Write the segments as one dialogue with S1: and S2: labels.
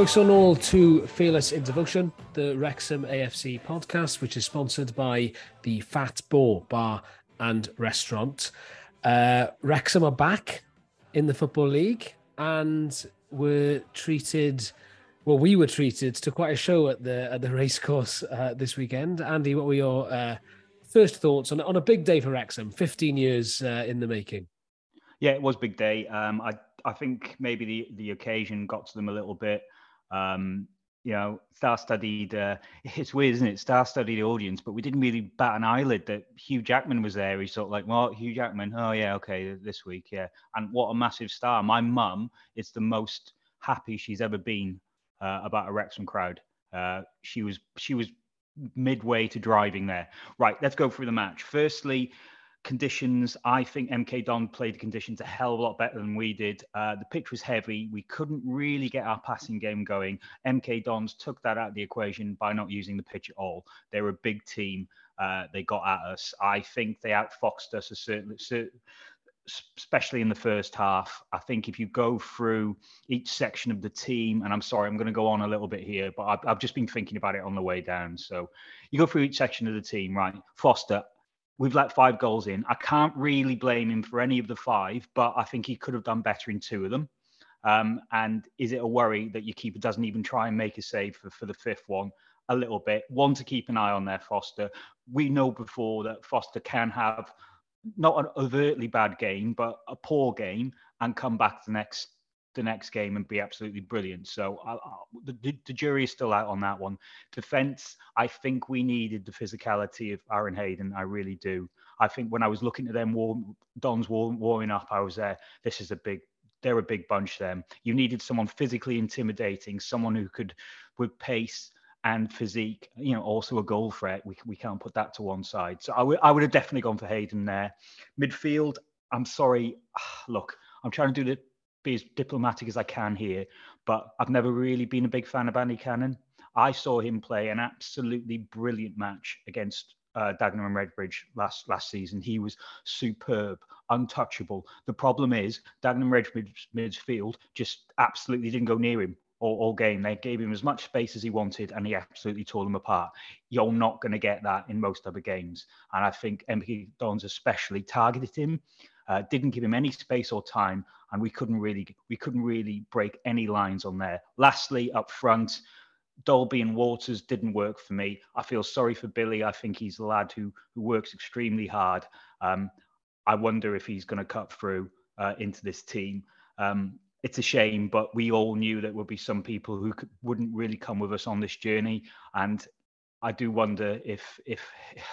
S1: Croeso all to Fearless in Devotion, the Wrexham AFC podcast, which is sponsored by the Fat Boar Bar and Restaurant. Uh, Wrexham are back in the Football League and were treated, well, we were treated to quite a show at the at the racecourse uh, this weekend. Andy, what were your uh, first thoughts on, on a big day for Wrexham, 15 years uh, in the making?
S2: Yeah, it was big day. Um, I I think maybe the the occasion got to them a little bit. Um, you know, star-studied. Uh, it's weird, isn't it? Star-studied the audience, but we didn't really bat an eyelid that Hugh Jackman was there. He's sort of like, well, Hugh Jackman. Oh yeah, okay, this week, yeah. And what a massive star! My mum is the most happy she's ever been uh, about a Wrexham crowd. Uh, she was she was midway to driving there. Right, let's go through the match. Firstly, conditions. I think MK Don played the conditions a hell of a lot better than we did. Uh, the pitch was heavy. We couldn't really get our passing game going. MK Dons took that out of the equation by not using the pitch at all. They were a big team. Uh, they got at us. I think they outfoxed us certain, especially in the first half. I think if you go through each section of the team, and I'm sorry, I'm going to go on a little bit here, but I've, I've just been thinking about it on the way down. So you go through each section of the team, right? Foster, we've let five goals in. I can't really blame him for any of the five, but I think he could have done better in two of them. Um, and is it a worry that your keeper doesn't even try and make a save for, for the fifth one? A little bit. One to keep an eye on there, Foster. We know before that Foster can have not an overtly bad game, but a poor game and come back the next the next game and be absolutely brilliant. So I, I, the, the, jury is still out on that one. Defense, I think we needed the physicality of Aaron Hayden. I really do. I think when I was looking at them, warm, Don's warm, warming up, I was there. This is a big, they're a big bunch. Them. You needed someone physically intimidating, someone who could, with pace and physique, you know, also a goal threat. We, we can't put that to one side. So I, w- I would have definitely gone for Hayden there. Midfield, I'm sorry. Look, I'm trying to do the be as diplomatic as I can here, but I've never really been a big fan of Andy Cannon. I saw him play an absolutely brilliant match against uh, Dagenham and Redbridge last last season. He was superb, untouchable. The problem is Dagenham and Redbridge midfield just absolutely didn't go near him all, all, game. They gave him as much space as he wanted, and he absolutely tore them apart. You're not going to get that in most other games, and I think MK Dons especially targeted him uh, didn't give him any space or time, and we couldn't really we couldn't really break any lines on there. Lastly, up front, Dalby and Waters didn't work for me. I feel sorry for Billy. I think he's a lad who who works extremely hard. Um, I wonder if he's going to cut through uh, into this team. Um, it's a shame, but we all knew that would be some people who could, wouldn't really come with us on this journey, and I do wonder if if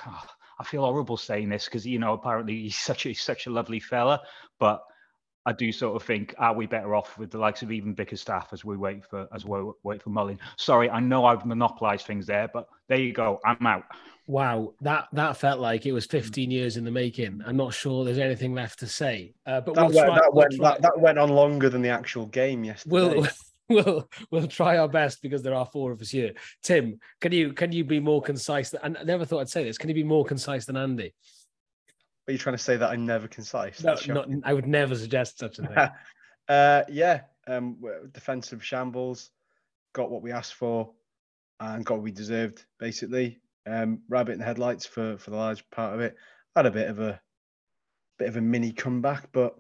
S2: oh, I feel horrible saying this because you know apparently he's such a such a lovely fella, but I do sort of think are we better off with the likes of even Bickerstaff as we wait for as we wait for Mullin. Sorry, I know I've monopolised things there, but there you go. I'm out.
S1: Wow, that that felt like it was 15 years in the making. I'm not sure there's anything left to say. Uh, but
S3: that,
S1: we'll
S3: went,
S1: try,
S3: that,
S1: we'll
S3: went, that, that, went on longer than the actual game yesterday.
S1: We'll we'll we'll try our best because there are four of us here. Tim, can you can you be more concise? Than, I never thought I'd say this. Can you be more concise than Andy?
S3: Are you trying to say that I'm never concise?
S1: No, not, I would never suggest such a thing.
S3: uh, yeah, um, defensive shambles, got what we asked for, and got what we deserved. Basically, um, rabbit in the headlights for for the large part of it. Had a bit of a bit of a mini comeback, but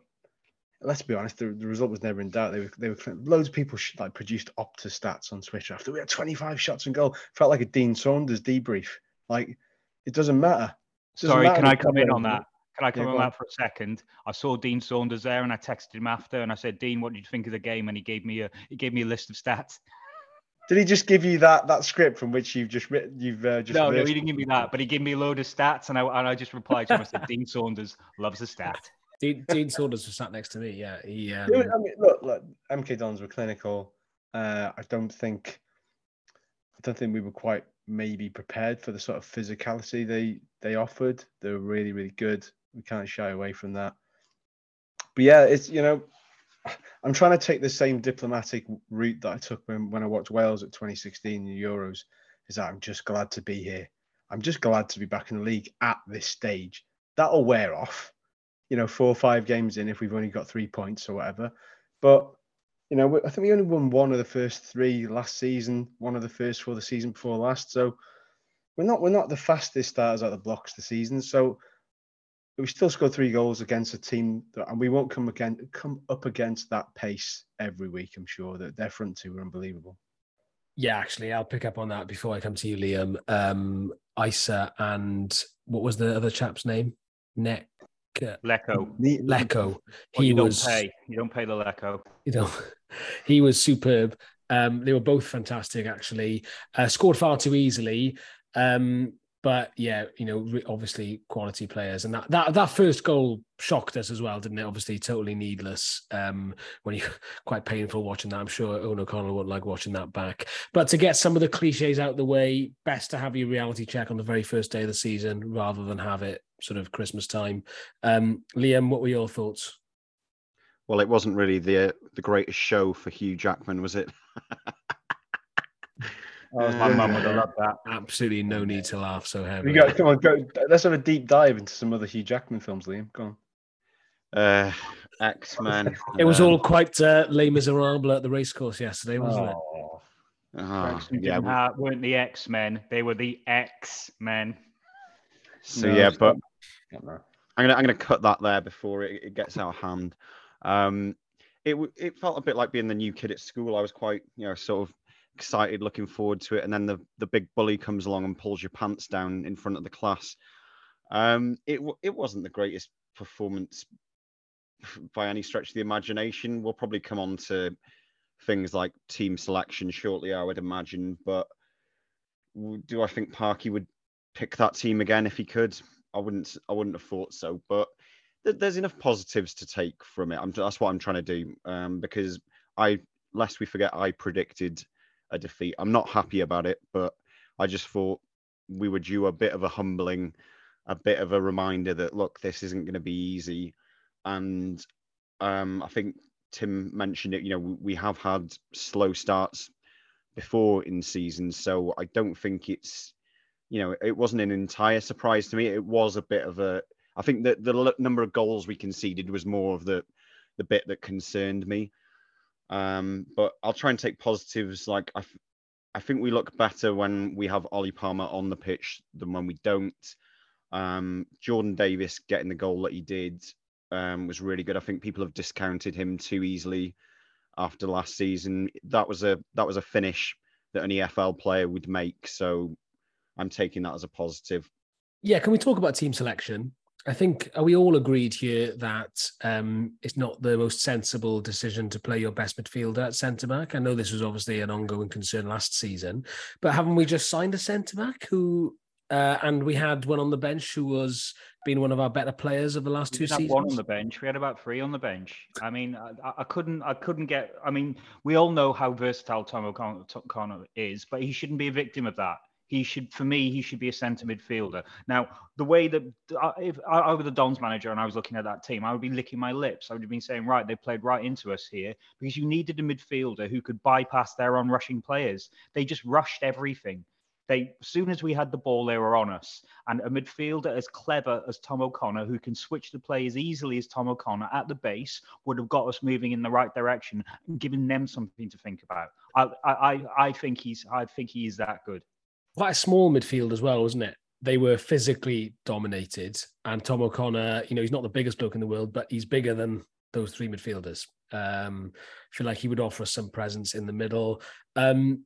S3: let's be honest, the, the, result was never in doubt. They were, they were loads of people like produced Opta stats on Twitter after we had 25 shots and goal. Felt like a Dean Saunders debrief. Like it doesn't matter.
S2: It doesn't Sorry, matter can I come in on that? Can I come yeah, on that for a second? I saw Dean Saunders there, and I texted him after, and I said, "Dean, what did you think of the game?" And he gave me a he gave me a list of stats.
S3: Did he just give you that that script from which you've just written? You've uh, just
S2: no, no, he didn't give me that, but he gave me a load of stats, and I and I just replied to him. I said, "Dean Saunders loves a stat."
S1: Dean, Dean Saunders was sat next to me. Yeah, he. Um...
S3: I mean, look, look, MK Dons were clinical. Uh, I don't think, I don't think we were quite maybe prepared for the sort of physicality they they offered. They were really, really good. We can't shy away from that. But yeah, it's you know, I'm trying to take the same diplomatic route that I took when when I watched Wales at 2016 Euros. Is that I'm just glad to be here. I'm just glad to be back in the league at this stage. That'll wear off you know, four or five games in if we've only got three points or whatever. But you know, I think we only won one of the first three last season, one of the first for the season before last. So we're not we're not the fastest starters out of the blocks this season. So we still scored three goals against a team that, and we won't come again come up against that pace every week. I'm sure that their front two were unbelievable.
S1: Yeah, actually, I'll pick up on that before I come to you, Liam. Um, Eisa and what was the other chap's name? Neck.
S2: Leko.
S1: Leko.
S2: He well, was. Pay. You don't pay the Leko.
S1: You know, he was superb. Um, they were both fantastic, actually. Uh, scored far too easily. Um, but yeah, you know, obviously quality players, and that that that first goal shocked us as well, didn't it? Obviously, totally needless. Um, when you quite painful watching that. I'm sure Eoghan O'Connell would like watching that back. But to get some of the cliches out the way, best to have your reality check on the very first day of the season rather than have it sort of Christmas time. Um, Liam, what were your thoughts?
S4: Well, it wasn't really the the greatest show for Hugh Jackman, was it?
S2: Oh, my mum would have loved that.
S1: Absolutely no need to laugh so heavily.
S3: We got, come on, go. Let's have a deep dive into some other Hugh Jackman films, Liam. Go on.
S4: Uh, X Men.
S1: It was all quite uh, Les Miserables at the racecourse yesterday, wasn't
S2: oh. it? Oh, yeah, we... weren't the X Men; they were the X Men.
S4: So no, yeah, but I'm gonna I'm gonna cut that there before it, it gets out of hand. Um, it it felt a bit like being the new kid at school. I was quite you know sort of excited, looking forward to it, and then the the big bully comes along and pulls your pants down in front of the class. Um, it it wasn't the greatest performance by any stretch of the imagination. We'll probably come on to things like team selection shortly, I would imagine. But do I think Parky would pick that team again if he could? I wouldn't. I wouldn't have thought so. But there's enough positives to take from it. I'm, that's what I'm trying to do. Um, because I, lest we forget, I predicted a defeat. I'm not happy about it, but I just thought we were due a bit of a humbling, a bit of a reminder that look, this isn't going to be easy. And um, I think Tim mentioned it. You know, we have had slow starts before in seasons, so I don't think it's, you know, it wasn't an entire surprise to me. It was a bit of a. I think that the number of goals we conceded was more of the the bit that concerned me. Um, but I'll try and take positives. Like I, I think we look better when we have Ollie Palmer on the pitch than when we don't. Um, Jordan Davis getting the goal that he did um, was really good. I think people have discounted him too easily after last season. That was a that was a finish that an EFL player would make. So I'm taking that as a positive.
S1: Yeah, can we talk about team selection? I think are we all agreed here that um, it's not the most sensible decision to play your best midfielder at centre back. I know this was obviously an ongoing concern last season, but haven't we just signed a centre back who? Uh, and we had one on the bench who was being one of our better players of the last we two seasons.
S2: One on the bench. We had about three on the bench. I mean, I, I couldn't, I couldn't get. I mean, we all know how versatile Tom O'Connor is, but he shouldn't be a victim of that. He should, for me, he should be a centre midfielder. Now, the way that uh, if I were the Dons manager and I was looking at that team, I would be licking my lips. I would have been saying, right, they played right into us here because you needed a midfielder who could bypass their on-rushing players. They just rushed everything. They, as soon as we had the ball, they were on us. And a midfielder as clever as Tom O'Connor, who can switch the play as easily as Tom O'Connor at the base, would have got us moving in the right direction and them something to think about. I, I, I think he's, I think he is that good
S1: quite a small midfield as well, wasn't it? They were physically dominated, and Tom O'Connor, you know, he's not the biggest bloke in the world, but he's bigger than those three midfielders. Um, I feel like he would offer us some presence in the middle. Um,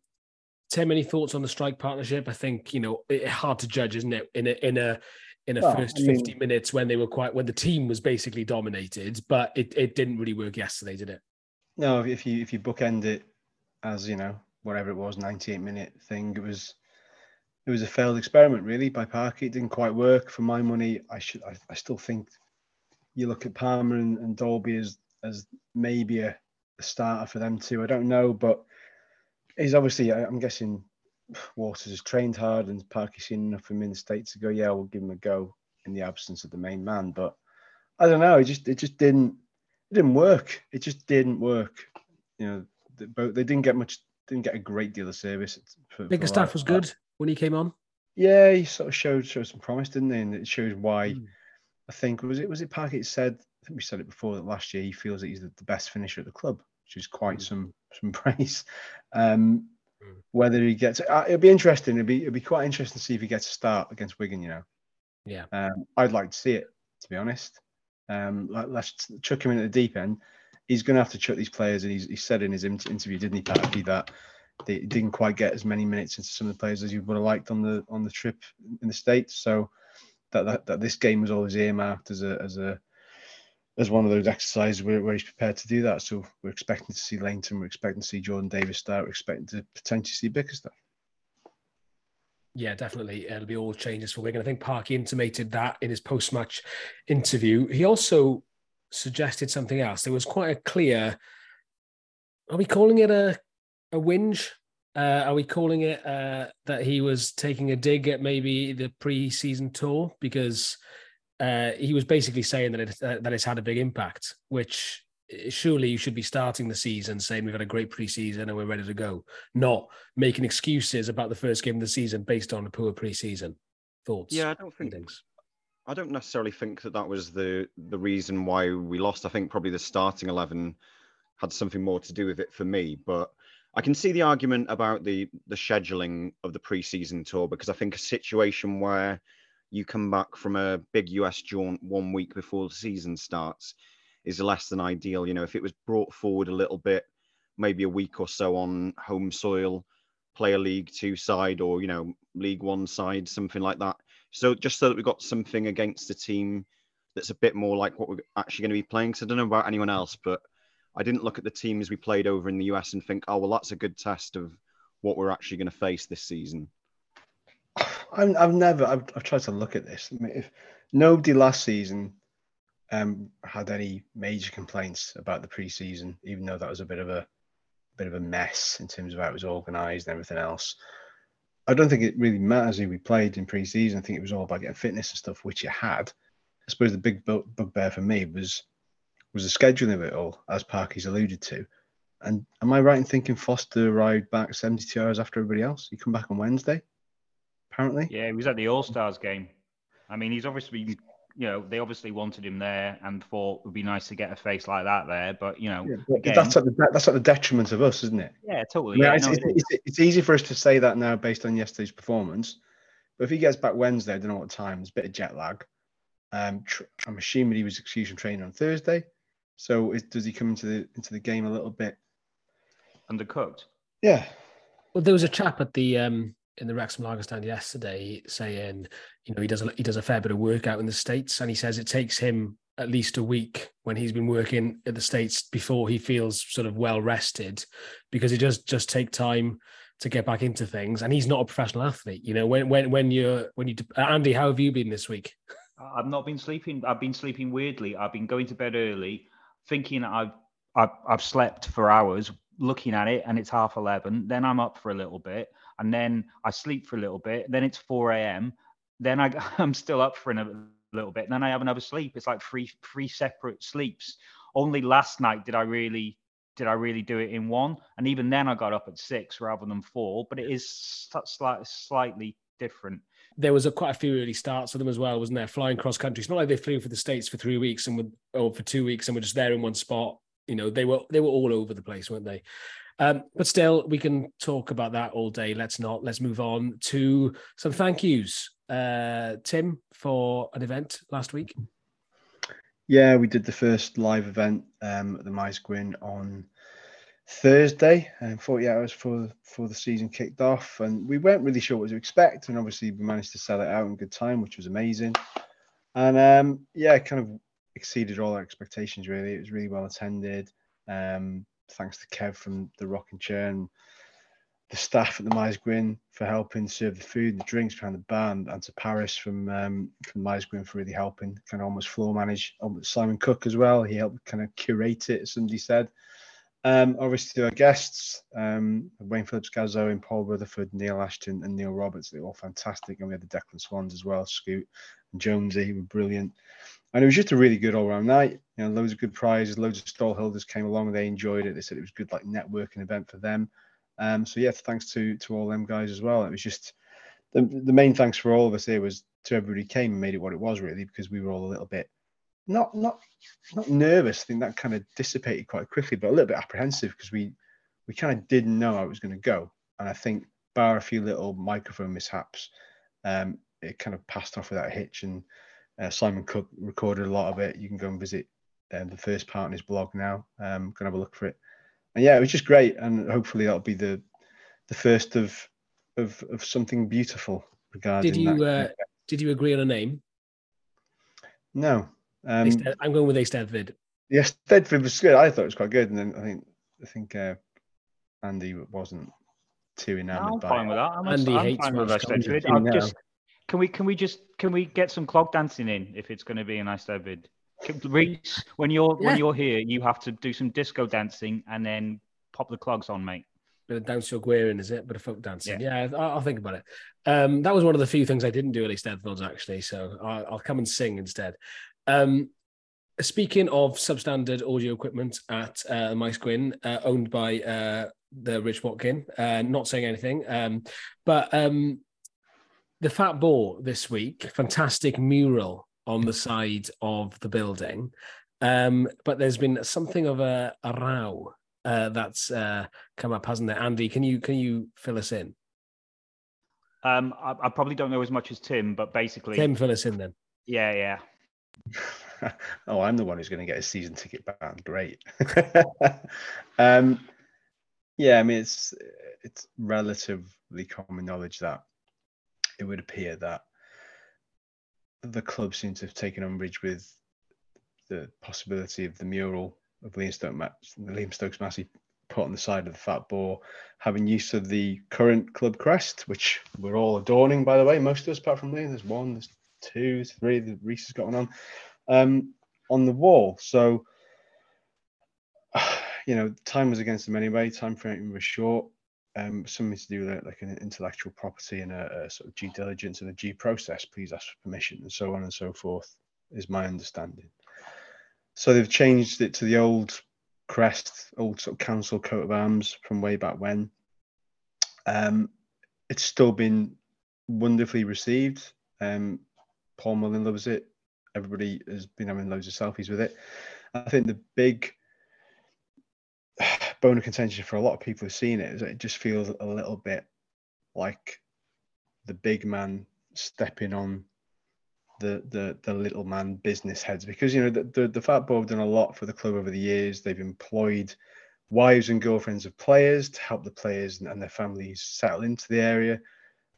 S1: Tim, any thoughts on the strike partnership? I think you know it's hard to judge, isn't it? In a in a in a well, first I mean, 50 minutes when they were quite when the team was basically dominated, but it, it didn't really work yesterday, did it?
S3: No, if you if you bookend it as you know whatever it was, 98 minute thing, it was it was a failed experiment really by Parky. It didn't quite work for my money. I should I, I still think you look at Palmer and, and Dalby as as maybe a, a, starter for them too. I don't know, but he's obviously I, am guessing Waters has trained hard and Parky's seen enough of him in the States to go, yeah, we'll give him a go in the absence of the main man. But I don't know, it just it just didn't it didn't work. It just didn't work. You know, they, they didn't get much didn't get a great deal of service.
S1: For, Bickerstaff for was good when he came on?
S3: Yeah, he sort of showed showed some promise, didn't he? And it shows why. Mm. I think was it was it Parkett said. I think we said it before that last year he feels that he's the, the best finisher at the club. which is quite mm. some some praise. Um, mm. Whether he gets, uh, it'll be interesting. It'll be it'll be quite interesting to see if he gets a start against Wigan. You know.
S1: Yeah.
S3: Um, I'd like to see it, to be honest. Um, let, us chuck him in at the deep end. He's going to have to chuck these players, and he's, he said in his interview, didn't he, Patty, that they didn't quite get as many minutes into some of the players as you would have liked on the on the trip in the states. So that that, that this game was always earmarked as a as a as one of those exercises where, where he's prepared to do that. So we're expecting to see Lainton, we're expecting to see Jordan Davis start, we're expecting to potentially see Bickerstaff.
S1: Yeah, definitely. It'll be all changes for Wigan. I think Parky intimated that in his post match interview. He also suggested something else. There was quite a clear, are we calling it a, a whinge? Uh, are we calling it uh, that he was taking a dig at maybe the pre-season tour because uh, he was basically saying that it, uh, that it's had a big impact, which surely you should be starting the season saying we've had a great preseason and we're ready to go, not making excuses about the first game of the season based on a poor preseason. Thoughts?
S4: Yeah, I don't think. Things? I don't necessarily think that that was the the reason why we lost. I think probably the starting eleven had something more to do with it for me, but. I can see the argument about the the scheduling of the preseason tour because I think a situation where you come back from a big US jaunt one week before the season starts is less than ideal. You know, if it was brought forward a little bit, maybe a week or so on home soil, play a League Two side or you know League One side, something like that. So just so that we've got something against the team that's a bit more like what we're actually going to be playing. So I don't know about anyone else, but I didn't look at the teams we played over in the US and think, oh well, that's a good test of what we're actually going to face this season.
S3: I've, I've never I've, I've tried to look at this. I mean, if nobody last season um, had any major complaints about the preseason, even though that was a bit of a bit of a mess in terms of how it was organised and everything else. I don't think it really matters who we played in preseason. I think it was all about getting fitness and stuff, which you had. I suppose the big bugbear for me was was the scheduling of it all, as Parky's alluded to. And am I right in thinking Foster arrived back 72 hours after everybody else? He come back on Wednesday, apparently.
S2: Yeah, he was at the All Stars game. I mean, he's obviously you know, they obviously wanted him there and thought it would be nice to get a face like that there. But you know, yeah, but
S3: again, that's at the that's at the detriment of us, isn't it?
S2: Yeah, totally.
S3: Mean, yeah, it's, no, it's, it's, it's, easy for us to say that now based on yesterday's performance. But if he gets back Wednesday, I don't know what time. There's a bit of jet lag. Um, tr- I'm assuming he was from training on Thursday. So is, does he come into the into the game a little bit
S2: undercooked?
S3: Yeah.
S1: Well, there was a chap at the um, in the Wrexham Lager stand yesterday saying, you know, he does a, he does a fair bit of work out in the states, and he says it takes him at least a week when he's been working at the states before he feels sort of well rested, because it does just take time to get back into things. And he's not a professional athlete, you know. When when when you're when you Andy, how have you been this week?
S2: I've not been sleeping. I've been sleeping weirdly. I've been going to bed early, thinking I've I've, I've slept for hours, looking at it, and it's half eleven. Then I'm up for a little bit and then I sleep for a little bit. Then it's 4 a.m. Then I, I'm still up for a little bit. Then I have another sleep. It's like three three separate sleeps. Only last night did I really did I really do it in one. And even then I got up at six rather than four. But it is slightly slightly different.
S1: There was a quite a few early starts for them as well, wasn't there? Flying cross country. It's not like they flew for the states for three weeks and were, or for two weeks and were just there in one spot. You know, they were they were all over the place, weren't they? Um, but still, we can talk about that all day. Let's not. Let's move on to some thank yous. Uh, Tim, for an event last week.
S3: Yeah, we did the first live event um, at the Maesgwyn on Thursday, and 40 hours for for the season kicked off, and we weren't really sure what to expect, and obviously we managed to sell it out in good time, which was amazing. And um, yeah, kind of exceeded all our expectations. Really, it was really well attended. Um, thanks to Kev from the Chair and the staff at the Maesgwyn for helping serve the food, the drinks behind the bar, and, and to Paris from um, from Maesgwyn for really helping kind of almost floor manage. Simon Cook as well, he helped kind of curate it, somebody said. Um, obviously, our guests, um, Wayne Phillips Gazzo and Paul Rutherford, Neil Ashton, and Neil Roberts, they're all fantastic. And we had the Declan Swans as well, Scoot and Jonesy, were brilliant and it was just a really good all round night. You know, loads of good prizes, loads of stallholders came along. They enjoyed it. They said it was good, like networking event for them. Um, so yeah, thanks to to all them guys as well. It was just the the main thanks for all of us here was to everybody who came and made it what it was really because we were all a little bit not not not nervous. I think that kind of dissipated quite quickly, but a little bit apprehensive because we we kind of didn't know how it was going to go. And I think bar a few little microphone mishaps, um, it kind of passed off without a hitch. And uh, Simon Cook recorded a lot of it. You can go and visit um, the first part in his blog now. Um, go and have a look for it. And yeah, it was just great. And hopefully that'll be the the first of of, of something beautiful regarding.
S1: Did you uh, did you agree on a name?
S3: No.
S1: Um, I'm going with Eisteddfod.
S3: Yes, Eisteddfod was good. I thought it was quite good, and then I think I think uh, Andy wasn't too enamored
S2: no, I'm
S3: by
S2: fine
S3: it.
S2: with that. I'm,
S1: Andy
S2: I'm
S1: hates
S2: fine with
S1: Welsh
S2: I'll just can we can we just can we get some clog dancing in if it's going to be an Eisteddfod? Reese, when you're
S1: Yeah.
S2: when you're here, you have to do some disco dancing and then pop the clogs on, mate.
S1: Bit of dance your Guerin, is it? Bit of folk dancing. Yeah, I'll, I'll think about it. Um, that was one of the few things I didn't do at Eisteddfod's actually, so I'll, I'll come and sing instead. Um, speaking of substandard audio equipment at uh, Maesgwyn, uh, owned by uh, the Rich Watkin, uh, not saying anything, um, but um, the Fat Boar this week, fantastic mural on the side of the building. Um, but there's been something of a, a row uh, that's uh, come up, hasn't there? Andy, can you can you fill us in?
S2: Um, I, I probably don't know as much as Tim, but basically,
S1: Tim, fill us in then.
S2: yeah, yeah.
S3: oh, I'm the one who's going to get a season ticket back. Great. um, yeah, I mean it's it's relatively common knowledge that it would appear that the club seems to have taken umbrage with the possibility of the mural of Liam Stokes, Ma- Liam Stokes Massey put on the side of the Fat Boar, having use of the current club crest, which we're all adorning, by the way. Most of us, apart from Liam, there's one, there's two, three. The Reese has got one on um, on the wall. So, you know, time was against them anyway. Time frame was short. Um, something to do with like an intellectual property and a, a sort of due diligence and a due process. Please ask for permission and so on and so forth. Is my understanding. So they've changed it to the old crest, old sort of council coat of arms from way back when. Um, it's still been wonderfully received. Um, Paul Mullin loves it. Everybody has been having loads of selfies with it. I think the big bone of contention for a lot of people who've seen it is it just feels a little bit like the big man stepping on the the the little man business heads because you know the, the, the Fat Boar have done a lot for the club over the years they've employed wives and girlfriends of players to help the players and their families settle into the area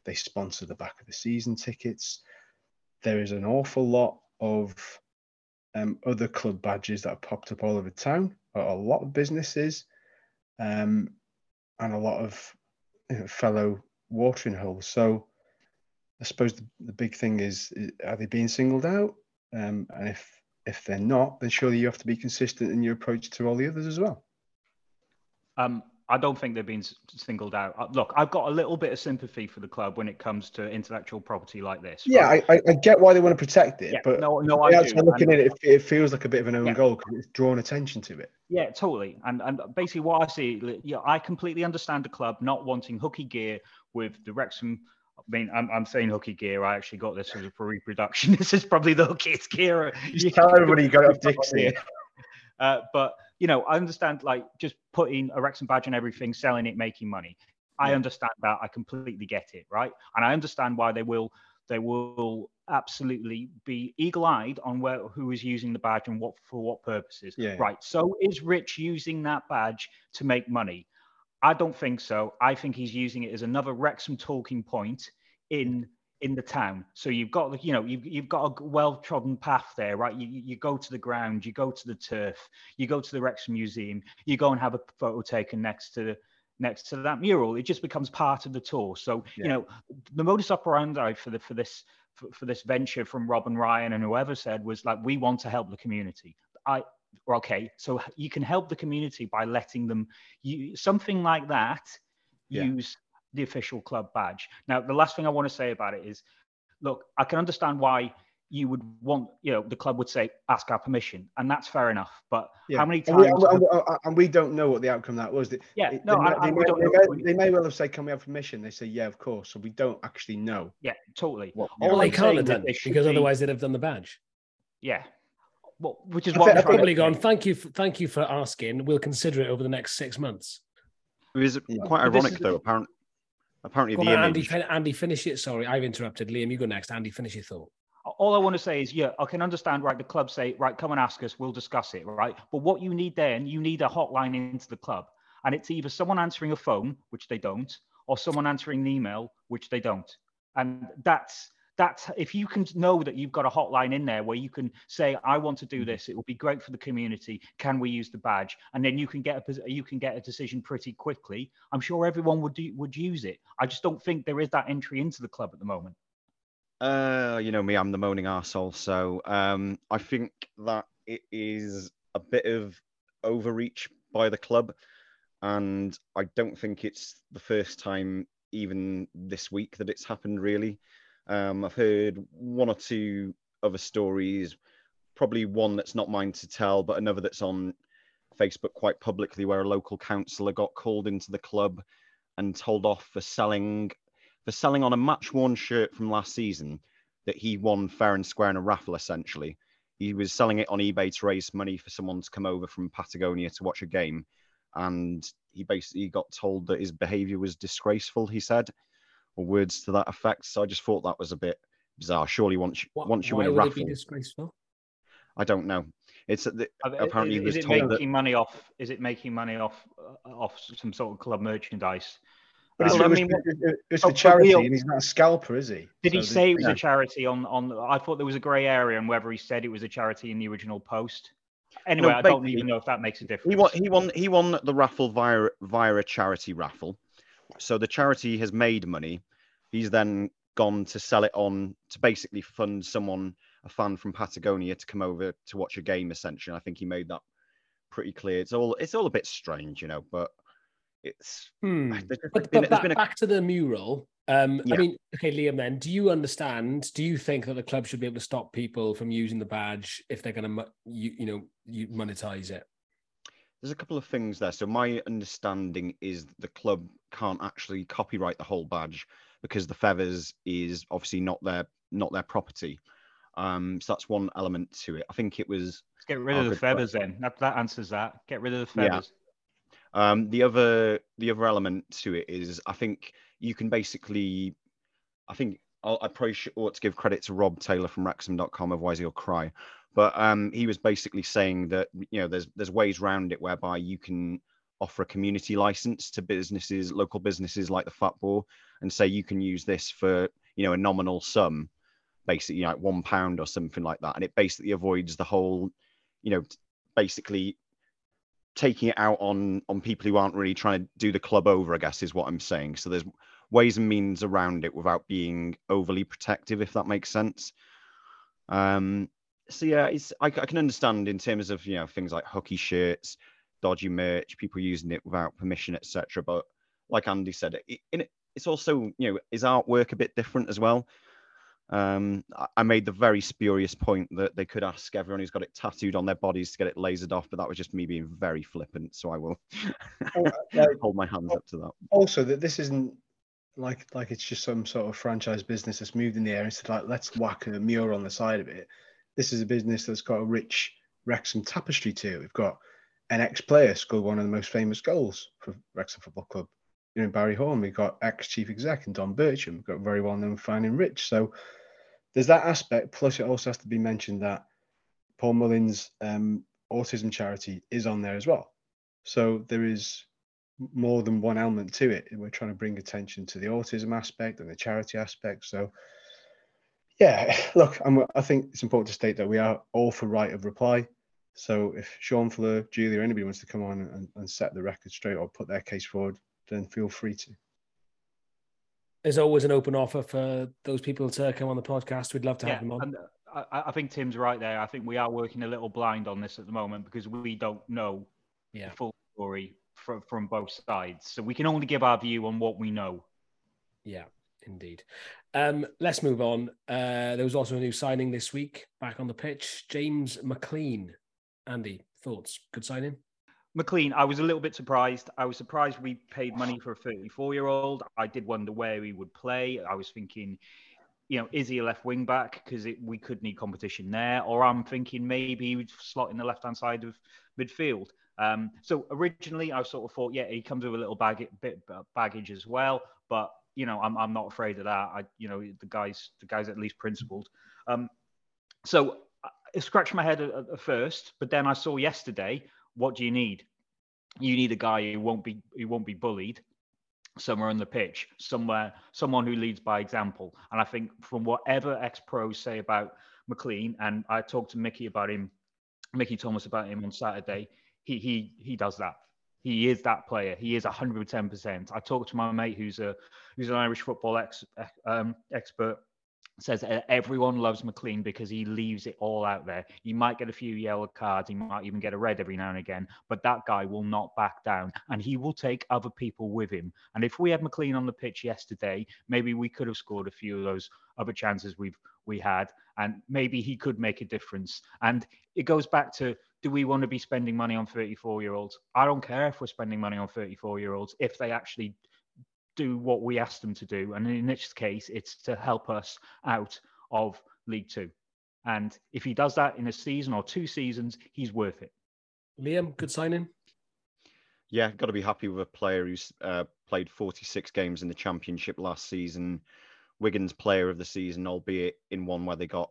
S3: they sponsor the back of the season tickets there is an awful lot of um, other club badges that have popped up all over town a lot of businesses um, and a lot of you know, fellow watering holes so I suppose the, the big thing is, is are they being singled out? Um, and if if they're not, then surely you have to be consistent in your approach to all the others as well.
S2: Um, I don't think they've been singled out. Uh, Look, I've got a little bit of sympathy for the club when it comes to intellectual property like this.
S3: Yeah? I, I, get why they want to protect it,
S2: Yeah,
S3: but
S2: no, no, I do.
S3: looking
S2: and-
S3: at it, it, feels like a bit of an own
S2: Yeah.
S3: goal because it's drawn attention to it.
S2: Yeah, totally. And and basically what I see, yeah, I completely understand the club not wanting hooky gear with the Wrexham. I mean, I'm, I'm saying hooky gear. I actually got this as a for reproduction. This is probably the hookiest gear.
S3: You tell everybody you got it off Dixie.
S2: Uh, but you know, I understand like just putting a Wrexham badge on everything, selling it, making money. I
S3: Yeah.
S2: understand that. I completely get it, right? And I understand why they will they will absolutely be eagle-eyed on where who is using the badge and what for what purposes.
S3: Yeah.
S2: Right. So is Rich using that badge to make money? I don't think so. I think he's using it as another Wrexham talking point in in the town. So you've got you know, you've, you've got a well-trodden path there, right? You, you you go to the ground, you go to the turf, you go to the Wrexham Museum, you go and have a photo taken next to the next to that mural. It just becomes part of the tour. So
S3: Yeah.
S2: you know, the modus operandi for the for this for, for this venture from Rob and Ryan and whoever said was like, we want to help the community. I okay, so you can help the community by letting them you something like that
S3: Yeah.
S2: use the official club badge. Now, the last thing I want to say about it is, look, I can understand why you would want, you know, the club would say, ask our permission, and that's fair enough. But how many
S3: And we,
S2: times?
S3: and, we- uh, and we don't know what the outcome of that was. They,
S2: yeah,
S3: they,
S2: no,
S3: they,
S2: I,
S3: may-
S2: I,
S3: may,
S2: don't
S3: they
S2: know.
S3: may- they may well have said, "Can we have permission?" They say, "Yeah, of course." So we don't actually know.
S2: Yeah, totally.
S3: What,
S2: All
S1: Well,
S2: I'm
S1: they can't have done because
S2: be-
S1: otherwise they'd have done the badge.
S2: Yeah. well, which is what
S1: I've probably gone. Thank you, for, thank you for asking. We'll consider it over the next six months.
S4: It was quite ironic, though. Apparently, apparently the
S1: on,
S4: image.
S1: Andy, Andy, finish it. Sorry, I've interrupted. Liam, you go next. Andy, finish your thought.
S2: All I want to say is, yeah, I can understand, right? The club say, right, come and ask us, we'll discuss it, right? But what you need then, you need a hotline into the club. And it's either someone answering a phone, which they don't, or someone answering an email, which they don't. And that's that's if you can know that you've got a hotline in there where you can say i want to do mm. this. It will be great for the community. Can we use the badge? And then you can get a you can get a decision pretty quickly. I'm sure everyone would do would use it. I just don't think there is that entry into the club at the moment.
S4: Uh you know me i'm the moaning arsehole so um i think that it is a bit of overreach by the club and i don't think it's the first time even this week that it's happened really um, I've heard one or two other stories, probably one that's not mine to tell, but another that's on Facebook quite publicly, where a local councillor got called into the club and told off for selling for selling on a match worn shirt from last season that he won fair and square in a raffle. Essentially, he was selling it on eBay to raise money for someone to come over from Patagonia to watch a game, and he basically got told that his behaviour was disgraceful. He said, or words to that effect. So I just thought that was a bit bizarre. Surely once what, once you win a raffle, it be
S1: disgraceful?
S4: I don't know. It's the, apparently
S2: is, is it making
S4: that,
S2: money off. Is it making money off uh, off some sort of club merchandise?
S3: But it's, um, I mean, it's a charity, and he's not a scalper, is he?
S2: Did so he say it was yeah. a charity on on? I thought there was a grey area on whether he said it was a charity in the original post. Anyway, no, I don't even know if that makes a difference.
S4: He won. He won. He won the raffle via via a charity raffle. So the charity has made money He's then gone to sell it on to basically fund someone, a fan from Patagonia, to come over to watch a game. Essentially, I think he made that pretty clear. It's all it's all a bit strange, you know, but it's.
S1: Hmm. But, been, but back, a... back, to the mural. Um, yeah. I mean, okay, Liam. Then, do you understand? Do you think that the club should be able to stop people from using the badge if they're going to, you, you know, you monetize it?
S4: There's a couple of things there. So my understanding is the club can't actually copyright the whole badge because the feathers is obviously not their not their property. Um, so that's one element to it. I think it was.
S2: Let's get rid of the feathers then. That, that answers that. Get rid of the feathers.
S4: Yeah. Um, the other the other element to it is I think you can basically, I think I'll, I probably ought to give credit to Rob Taylor from Wrexham.com, otherwise he'll cry. But um, he was basically saying that you know there's there's ways around it whereby you can offer a community license to businesses, local businesses like the Boar, and say you can use this for you know a nominal sum, basically like one pound or something like that, and it basically avoids the whole, you know, basically taking it out on on people who aren't really trying to do the club over. I guess is what I'm saying. So there's ways and means around it without being overly protective, if that makes sense. Um, so yeah, it's I, I can understand in terms of you know things like hockey shirts, dodgy merch, people using it without permission, etc. But like Andy said, it, it, it's also you know is artwork a bit different as well. Um, I made the very spurious point that they could ask everyone who's got it tattooed on their bodies to get it lasered off, but that was just me being very flippant. So I will oh, hold my hands up to that.
S3: Also, that this isn't like like it's just some sort of franchise business that's moved in the air. It's like let's whack a mural on the side of it. This is a business that's got a rich Wrexham tapestry to it. We've got an ex-player scored one of the most famous goals for Wrexham Football Club. You know, Barry Horne, we've got ex-chief exec and Don Bircham, we've got very well-known fan in Rich. So there's that aspect. Plus, it also has to be mentioned that Paul Mullin's um, autism charity is on there as well. So there is more than one element to it. We're trying to bring attention to the autism aspect and the charity aspect. So, yeah, look, I'm, I think it's important to state that we are all for right of reply. So if Sean Fleur, Julie, or anybody wants to come on and, and set the record straight or put their case forward, then feel free to.
S1: There's always an open offer for those people to come on the podcast. We'd love to yeah, have them on. And uh,
S2: I, I, think Tim's right there. I think we are working a little blind on this at the moment because we don't know yeah. the full story from, from both sides. So we can only give our view on what we know.
S1: Yeah, indeed. Um, let's move on. Uh, there was also a new signing this week back on the pitch. James McLean Andy, thoughts? Good signing?
S2: McLean, I was a little bit surprised. I was surprised we paid money for a 34 year old. I did wonder where he would play. I was thinking you know, is he a left wing back because we could need competition there, or I'm thinking maybe he would slot in the left hand side of midfield. Um, so originally, I sort of thought, yeah, he comes with a little bag, bit baggage as well, but you know, I'm, I'm not afraid of that. I, you know, the guys, the guys at least principled. Um, so I scratched my head at, at first, but then I saw yesterday, what do you need? You need a guy who won't be who won't be bullied somewhere on the pitch, somewhere, someone who leads by example. And I think from whatever ex pros say about McLean, and I talked to Mickey about him, Mickey Thomas about him on Saturday, he he he does that. He is that player. He is 110%. I talked to my mate who's a who's an Irish football ex, um, expert says everyone loves McLean because he leaves it all out there. He might get a few yellow cards, he might even get a red every now and again, but that guy will not back down and he will take other people with him. And if we had McLean on the pitch yesterday, maybe we could have scored a few of those other chances we've we had, and maybe he could make a difference. And it goes back to do we want to be spending money on 34 year olds? I don't care if we're spending money on 34 year olds if they actually do what we asked them to do. And in this case, it's to help us out of League Two. And if he does that in a season or two seasons, he's worth it.
S1: Liam, good signing.
S4: Yeah, got to be happy with a player who's uh, played 46 games in the Championship last season. Wigan's Player of the Season, albeit in one where they got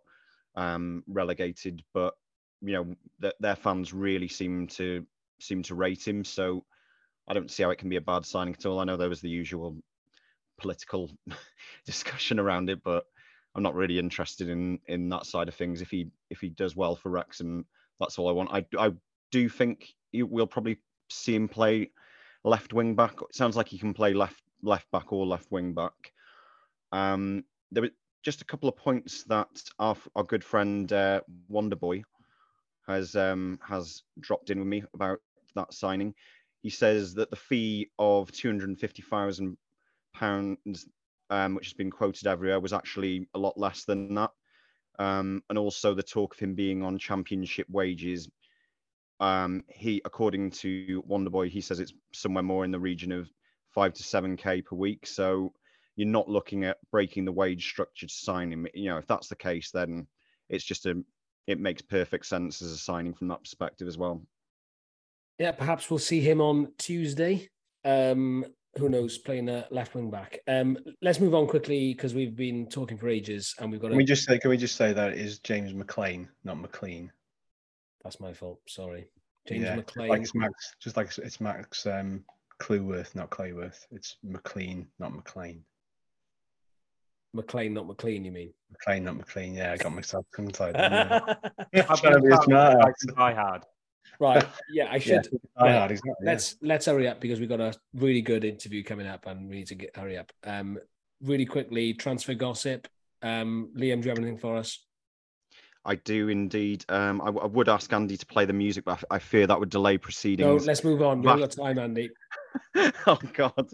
S4: um, relegated, but you know th- their fans really seem to seem to rate him. So I don't see how it can be a bad signing at all. I know there was the usual political discussion around it, but I'm not really interested in in that side of things. If he if he does well for Wrexham, that's all I want. I I do think we'll probably see him play left wing back. It sounds like he can play left left back or left wing back. Um, there were just a couple of points that our our good friend uh, Wonderboy has um has dropped in with me about that signing he says that the fee of two hundred and fifty thousand pounds, um, which has been quoted everywhere, was actually a lot less than that. Um, and also the talk of him being on championship wages. Um, he, according to Wonderboy, he says it's somewhere more in the region of five to seven k per week. So you're not looking at breaking the wage structure to sign him. You know, if that's the case, then it's just a it makes perfect sense as a signing from that perspective as well.
S1: Yeah, perhaps we'll see him on Tuesday. Um, who knows, playing a left wing back. Um, let's move on quickly because we've been talking for ages and we've got.
S3: Can we just say? Can we just say that it is James McLean, not McLean?
S1: That's my fault. Sorry, James
S3: yeah,
S1: McLean.
S3: Like it's Max, just like it's Max um, Clueworth, not Clayworth. It's McLean, not McLean.
S1: McLean, not McLean. You mean
S3: McLean, not McLean? Yeah, I got myself tongue tied.
S2: I'm trying to be smart. I had.
S1: Right. Yeah, I should.
S3: Yeah, exactly,
S1: let's
S3: yeah.
S1: let's hurry up because we've got a really good interview coming up and we need to get hurry up. Um, really quickly, transfer gossip. Um, Liam, do you have anything for us?
S4: I do indeed. Um, I, I, would ask Andy to play the music, but I, fear that would delay proceedings.
S1: No, let's move on. We've got time, Andy.
S4: oh God.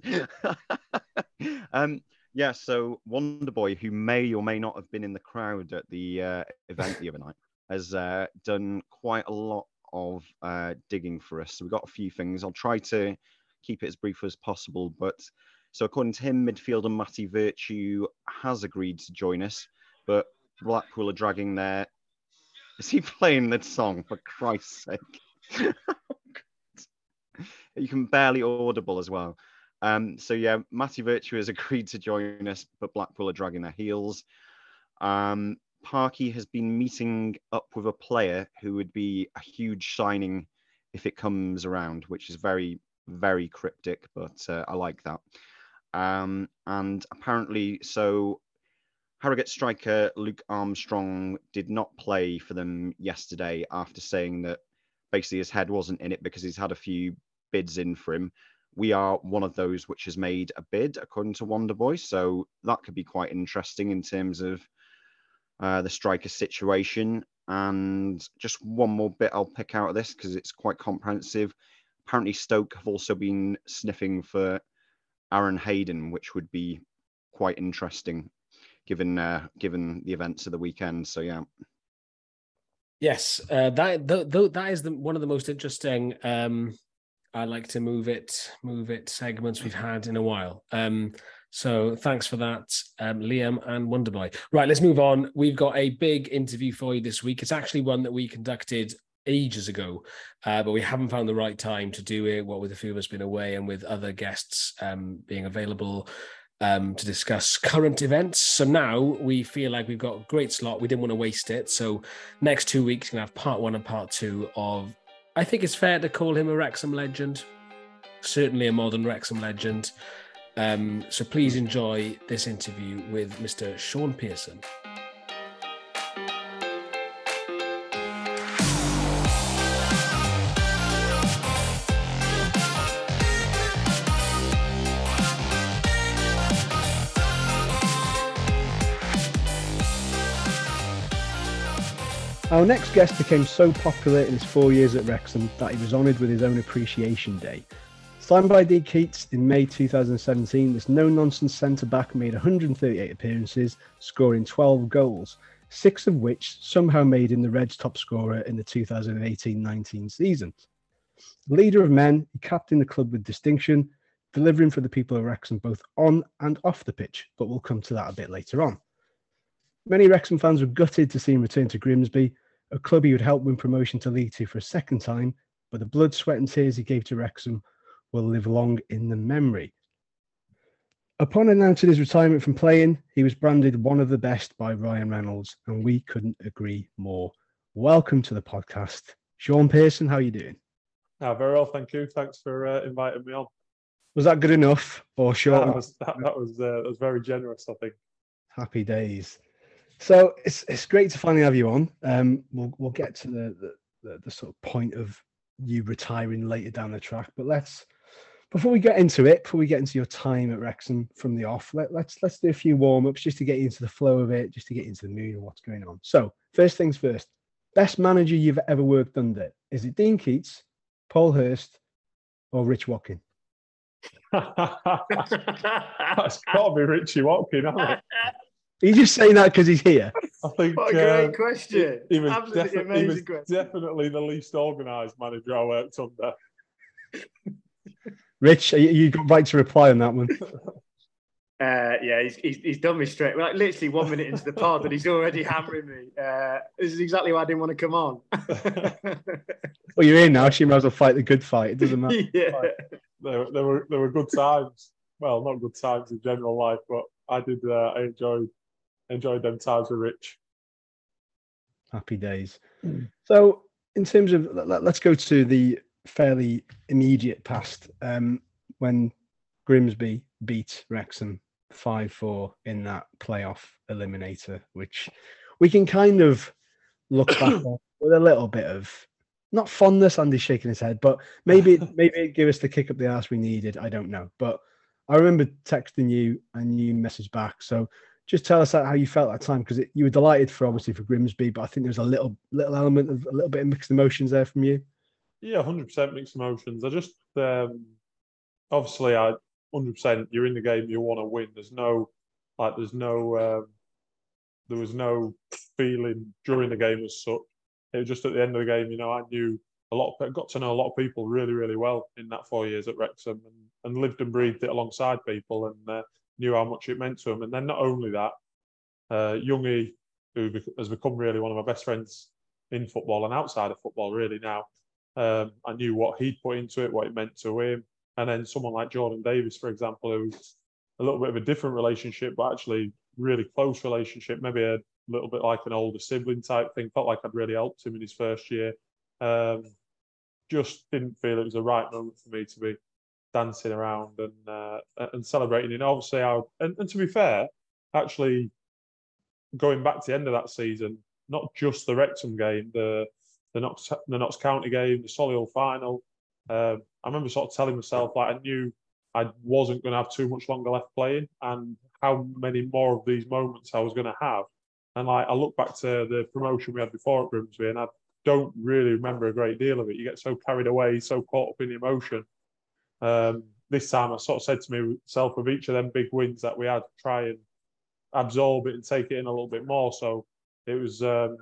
S4: um, yeah. So Wonderboy, who may or may not have been in the crowd at the uh, event the other night, has uh, done quite a lot of uh, digging for us. So we've got a few things. I'll try to keep it as brief as possible. But so according to him, midfielder Matty Virtue has agreed to join us, but Blackpool are dragging their. Is he playing that song for Christ's sake? you can barely audible as well. Um, so yeah, Matty Virtue has agreed to join us, but Blackpool are dragging their heels. Um, Parky has been meeting up with a player who would be a huge signing if it comes around, which is very, very cryptic, but uh, I like that. Um, and apparently, so Harrogate striker Luke Armstrong did not play for them yesterday after saying that basically his head wasn't in it because he's had a few bids in for him. We are one of those which has made a bid, according to Wonderboy. So that could be quite interesting in terms of uh, the striker situation. And just one more bit I'll pick out of this because it's quite comprehensive. Apparently, Stoke have also been sniffing for Aaron Hayden, which would be quite interesting given uh, given the events of the weekend. So yeah.
S1: Yes, uh, that th- th- that is the, one of the most interesting. Um, I like to move it move it segments we've had in a while. Um, So thanks for that, um, Liam and Wonderboy. Right, let's move on. We've got a big interview for you this week. It's actually one that we conducted ages ago, uh, but we haven't found the right time to do it. What with a few of us being away and with other guests um, being available um, to discuss current events. So now we feel like we've got a great slot. We didn't want to waste it. So next two weeks, we're going to have part one and part two of, I think it's fair to call him a Wrexham legend, certainly a modern Wrexham legend. Um, so please enjoy this interview with Mr. Shaun Pearson.
S3: Our next guest became so popular in his four years at Wrexham that he was honoured with his own Appreciation Day. Signed by Dean Keates in May 2017, this no nonsense centre back made 138 appearances, scoring 12 goals, six of which somehow made him the Reds' top scorer in the 2018 19 season. Leader of men, he captained the club with distinction, delivering for the people of Wrexham both on and off the pitch, but we'll come to that a bit later on. Many Wrexham fans were gutted to see him return to Grimsby, a club he would help win promotion to League Two for a second time, but the blood, sweat, and tears he gave to Wrexham will live long in the memory. Upon announcing his retirement from playing, he was branded one of the best by Ryan Reynolds, and we couldn't agree more. Welcome to the podcast, Shaun Pearson. How are you doing?
S5: Oh, very well, thank you. Thanks for uh, inviting me on.
S3: Was that good enough, or short?
S5: That was that, that was uh, that was very generous, I think.
S3: Happy days. So it's it's great to finally have you on. Um, we'll we'll get to the, the the, the sort of point of you retiring later down the track, but let's before we get into it, before we get into your time at Wrexham from the off, let, let's let's do a few warm ups just to get you into the flow of it, just to get into the mood and what's going on. So first things first, best manager you've ever worked under is it Dean Keates, Paul Hurst, or Rich Watkin?
S5: That's got to be Richie Watkin, hasn't it?
S3: Are you just saying that because he's here?
S5: I think.
S6: What a great
S5: um,
S6: question!
S5: He was,
S6: Absolutely
S5: defi- he was
S6: amazing question.
S5: definitely the least organised manager I worked under.
S3: Rich, you, you got right to reply on that one.
S6: Uh, yeah, he's, he's, he's done me straight. Like literally one minute into the pod, and he's already hammering me. Uh, this is exactly why I didn't want to come on.
S3: Well, you're in now, so you might as well fight the good fight. It doesn't matter.
S6: yeah.
S5: There, there were there were good times. Well, not good times in general life, but I did. Uh, I enjoyed enjoyed them times with Rich.
S3: Happy days. So, in terms of, let, us go to the fairly immediate past um, when Grimsby beat Wrexham 5 4 in that playoff eliminator, which we can kind of look back on with a little bit of not fondness. Andy's shaking his head, but maybe maybe it gave us the kick up the ass we needed. I don't know, but I remember texting you and you messaged back. So just tell us how you felt that time because you were delighted for obviously for Grimsby, but I think there was a little little element of a little bit of mixed emotions there from you.
S5: Yeah, hundred percent mixed emotions. I just um, obviously I hundred percent. You're in the game, you want to win. There's no like, there's no um, there was no feeling during the game as such. It was just at the end of the game, you know, I knew a lot. Of, got to know a lot of people really, really well in that four years at Wrexham, and, and lived and breathed it alongside people, and uh, knew how much it meant to him. And then not only that, uh, Youngie, who has become really one of my best friends in football and outside of football, really now. Um, I knew what he'd put into it, what it meant to him, and then someone like Jordan Davies, for example, who's a little bit of a different relationship, but actually really close relationship, maybe a little bit like an older sibling type thing. Felt like I'd really helped him in his first year. Um, just didn't feel it was the right moment for me to be dancing around and uh, and celebrating. And obviously, I and, and to be fair, actually going back to the end of that season, not just the Wrexham game, the the Notts, the Notts County game, the Solihull final. Um, I remember sort of telling myself like I knew I wasn't going to have too much longer left playing, and how many more of these moments I was going to have. And like I look back to the promotion we had before at Grimsby, and I don't really remember a great deal of it. You get so carried away, so caught up in the emotion. Um, this time, I sort of said to myself, with each of them big wins that we had, try and absorb it and take it in a little bit more. So it was, um,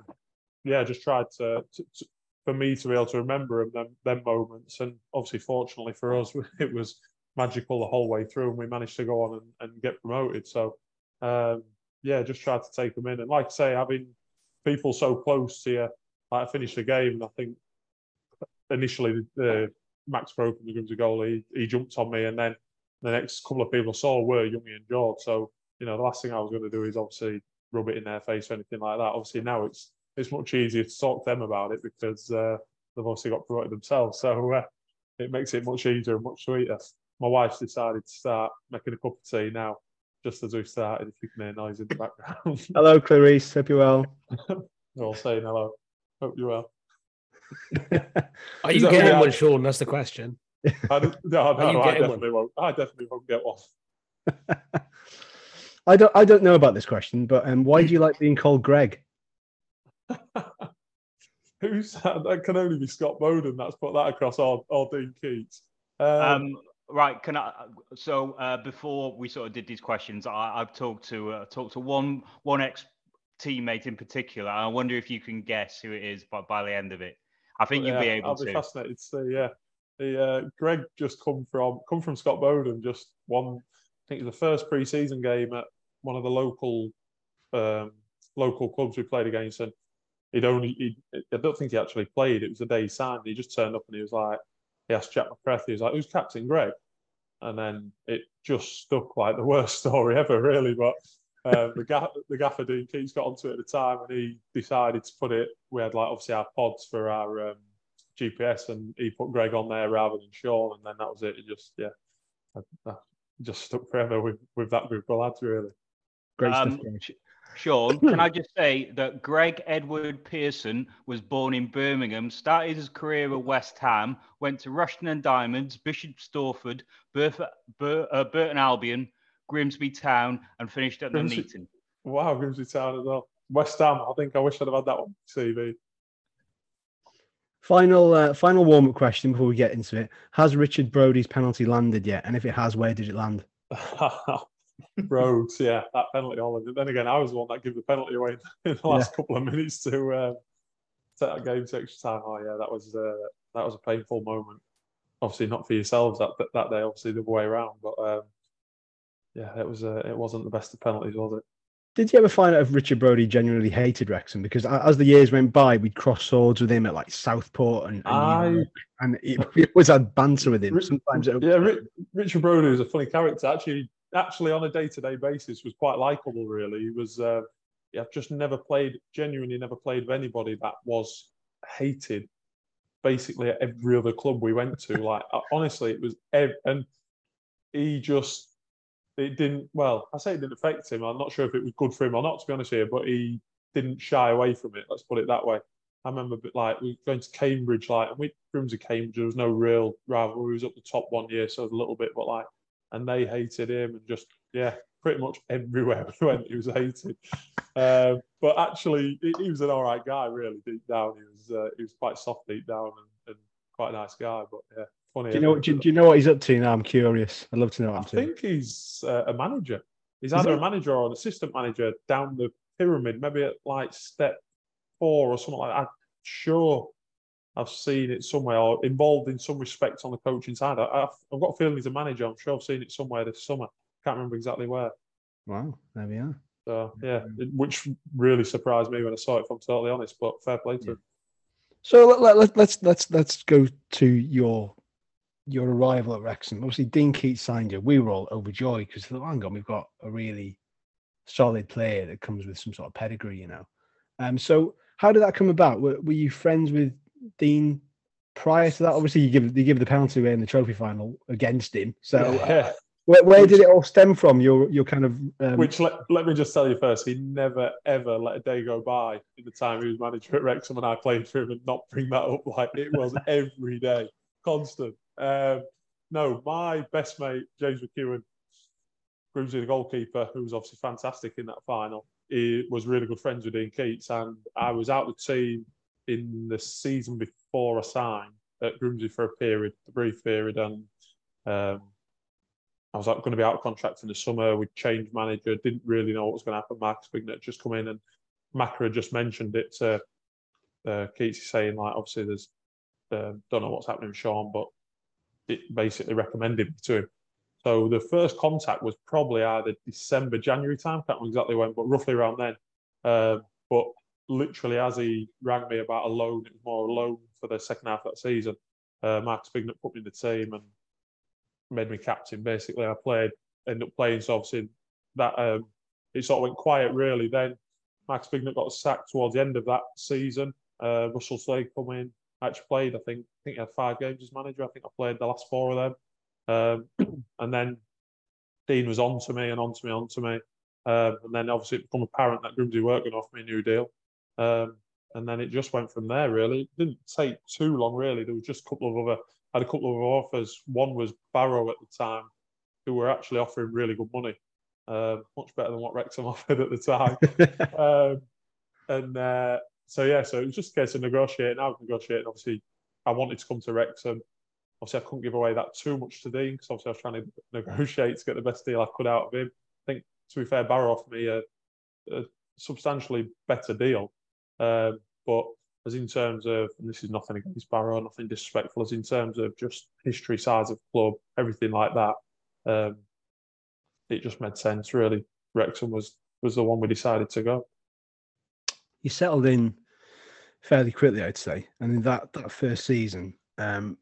S5: yeah, just tried to, to, to, for me to be able to remember them, them moments. And obviously, fortunately for us, it was magical the whole way through, and we managed to go on and, and get promoted. So um, yeah, just tried to take them in, and like I say, having people so close to you, like I finished the game, and I think initially the Max Crocombe, the Grimsby goalie, he, he jumped on me, and then the next couple of people I saw were Youngie and George. So you know, the last thing I was going to do is obviously rub it in their face or anything like that. Obviously now it's it's much easier to talk to them about it because uh, they've obviously got promoted themselves. So uh, it makes it much easier and much sweeter. My wife's decided to start making a cup of tea now, just as we started. If you can hear noise in the background.
S3: hello, Clarice. Hope you're well.
S5: They're all saying hello. Hope you're well.
S1: Are you getting one, Shaun? That's the question.
S5: I, no, no, I definitely one? won't. I definitely won't get one.
S3: I don't. I don't know about this question, but um, why do you like being called Greg?
S5: Who's that? That can only be Scott Bowden. That's put that across our, our Dean Keates. Um,
S2: um, right. Can I? So uh, before we sort of did these questions, I, have talked to uh, talked to one one ex teammate in particular. I wonder if you can guess who it is by, by the end of it. I think you'll
S5: yeah,
S2: be able
S5: I'll
S2: to.
S5: be fascinated to see. Yeah, the uh, Greg just come from come from Scott Bowden. Just one. I think it was the first pre-season game at one of the local um, local clubs we played against, and he'd only. He'd, I don't think he actually played. It was the day he signed. He just turned up and he was like, he asked Jack McCreath. He was like, "Who's captain, Greg?" And then it just stuck like the worst story ever, really. But the, gaff, the gaffer Dean Keates got onto it at the time, and he decided to put it. We had like obviously our pods for our um, GPS, and he put Greg on there rather than Shaun, and then that was it. It just yeah, I, I just stuck forever with with that group of lads really.
S3: Great um,
S2: stuff. Shaun, can I just say that Greg Edward Pearson was born in Birmingham, started his career at West Ham, went to Rushden and Diamonds, Bishop Stortford, Bur- uh, Burton Albion, Grimsby Town, and finished at Grimsby, Nuneaton.
S5: Wow, Grimsby Town as well. West Ham, I think I wish I'd have had that one CV.
S3: Final uh, final warm up question before we get into it. Has Richard Brodie's penalty landed yet? And if it has, where did it land?
S5: Rhodes, yeah, that penalty on. Then again, I was the one that gave the penalty away in the last yeah. couple of minutes to uh, set that game to extra time. Oh yeah, that was uh, that was a painful moment. Obviously, not for yourselves that that day. Obviously, the other way around. But um, yeah, it was uh, it wasn't the best of penalties, was it?
S3: Did you ever find out if Richard Brodie genuinely hated Wrexham? Because as the years went by, we'd cross swords with him at like Southport and and, I, and we always had banter with him. Sometimes,
S5: yeah, Richard Brodie was a funny character. Actually, actually on a day-to-day basis was quite likable. Really, he was. Uh, yeah, I've just never played. Genuinely, never played with anybody that was hated. Basically, at every other club we went to, like honestly, it was. Ev- and he just it didn't. Well, I say it didn't affect him. I'm not sure if it was good for him or not, to be honest here. But he didn't shy away from it. Let's put it that way. I remember, like we were going to Cambridge, like and we rooms of Cambridge. There was no real rivalry. He was up the top one year, so it was a little bit, but like and they hated him and just yeah pretty much everywhere we went he was hated um, but actually he, he, was an all right guy really deep down he was uh, he was quite soft deep down and, and quite a nice guy but yeah funny
S3: do you know do, do, you know what he's up to now i'm curious i'd love to know
S5: i think he's uh, a manager he's either a manager or an assistant manager down the pyramid maybe at like step four or something like that I'm sure I've seen it somewhere or involved in some respect on the coaching side. I, have I've got a feeling he's a manager. I'm sure I've seen it somewhere this summer. Can't remember exactly where.
S3: Wow, there we are.
S5: So yeah, it, which really surprised me when I saw it. If I'm totally honest, but fair play to yeah. him.
S3: So let, let, let, let's let's let's go to your your arrival at Wrexham. Obviously, Dean Keates signed you. We were all overjoyed because the long on, we've got a really solid player that comes with some sort of pedigree, you know. Um, so how did that come about? Were, were you friends with Dean prior to that? Obviously, you give you give the penalty away in the trophy final against him. So, uh, where, where did it all stem from? Your your kind of
S5: um... which let, let me just tell you first, he never ever let a day go by in the time he was manager at Wrexham and I played for him and not bring that up like it was every day, constant. Um, no, my best mate James McKeown, Grimsby the goalkeeper, who was obviously fantastic in that final. He was really good friends with Dean Keates, and I was out of the team in the season before I signed at Grimsby for a period, a brief period, and um, I was like, going to be out of contract in the summer. We changed manager, didn't really know what was going to happen. Marcus Bignot just come in, and Macra just mentioned it to uh, Keatesy saying, like, obviously, there's uh, don't know what's happening with Shaun, but it basically recommended me to him. So the first contact was probably either December, January time. Can't remember exactly when, but roughly around then. Uh, but literally, as he rang me about a loan, it was more a loan for the second half of that season. Uh, Marcus Bignot put me in the team and made me captain. Basically, I played, ended up playing. So obviously, that um, it sort of went quiet really. Then Max Bignot got sacked towards the end of that season. Uh, Russell Slade come in. I actually played. I think I think he had five games as manager. I think I played the last four of them. Um, and then Dean was on to me and on to me, on to me. Um, and then obviously it became apparent that Grimsby weren't going to offer me a new deal. Um, and then it just went from there. Really, it didn't take too long. Really, there was just a couple of other. I had a couple of offers. One was Barrow at the time, who were actually offering really good money, uh, much better than what Wrexham offered at the time. um, and uh, so yeah, so it was just a case of negotiating. I was negotiating. Obviously, I wanted to come to Wrexham. Obviously, I couldn't give away that too much to Dean because obviously I was trying to negotiate to get the best deal I could out of him. I think, to be fair, Barrow offered me a, a substantially better deal. Um, but as in terms of, and this is nothing against Barrow, nothing disrespectful, as in terms of just history, size of club, everything like that, um, it just made sense. Really, Wrexham was was the one we decided to go.
S7: You settled in fairly quickly, I'd say, and in that that first season, um,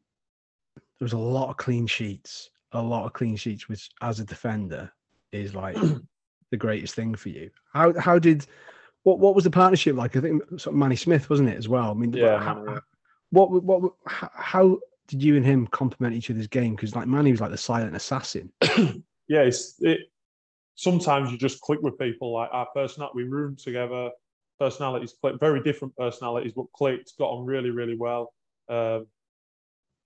S7: there was a lot of clean sheets, a lot of clean sheets, which as a defender is like the greatest thing for you. How how did what what was the partnership like? I think sort of Manny Smith wasn't it as well? I mean,
S5: yeah.
S7: How, what what how did you and him complement each other's game? Because like Manny was like the silent assassin.
S5: yeah, it's, it. Sometimes you just click with people. Like our personality, we roomed together. Personalities click, very different personalities, but clicked. Got on really, really well. Um,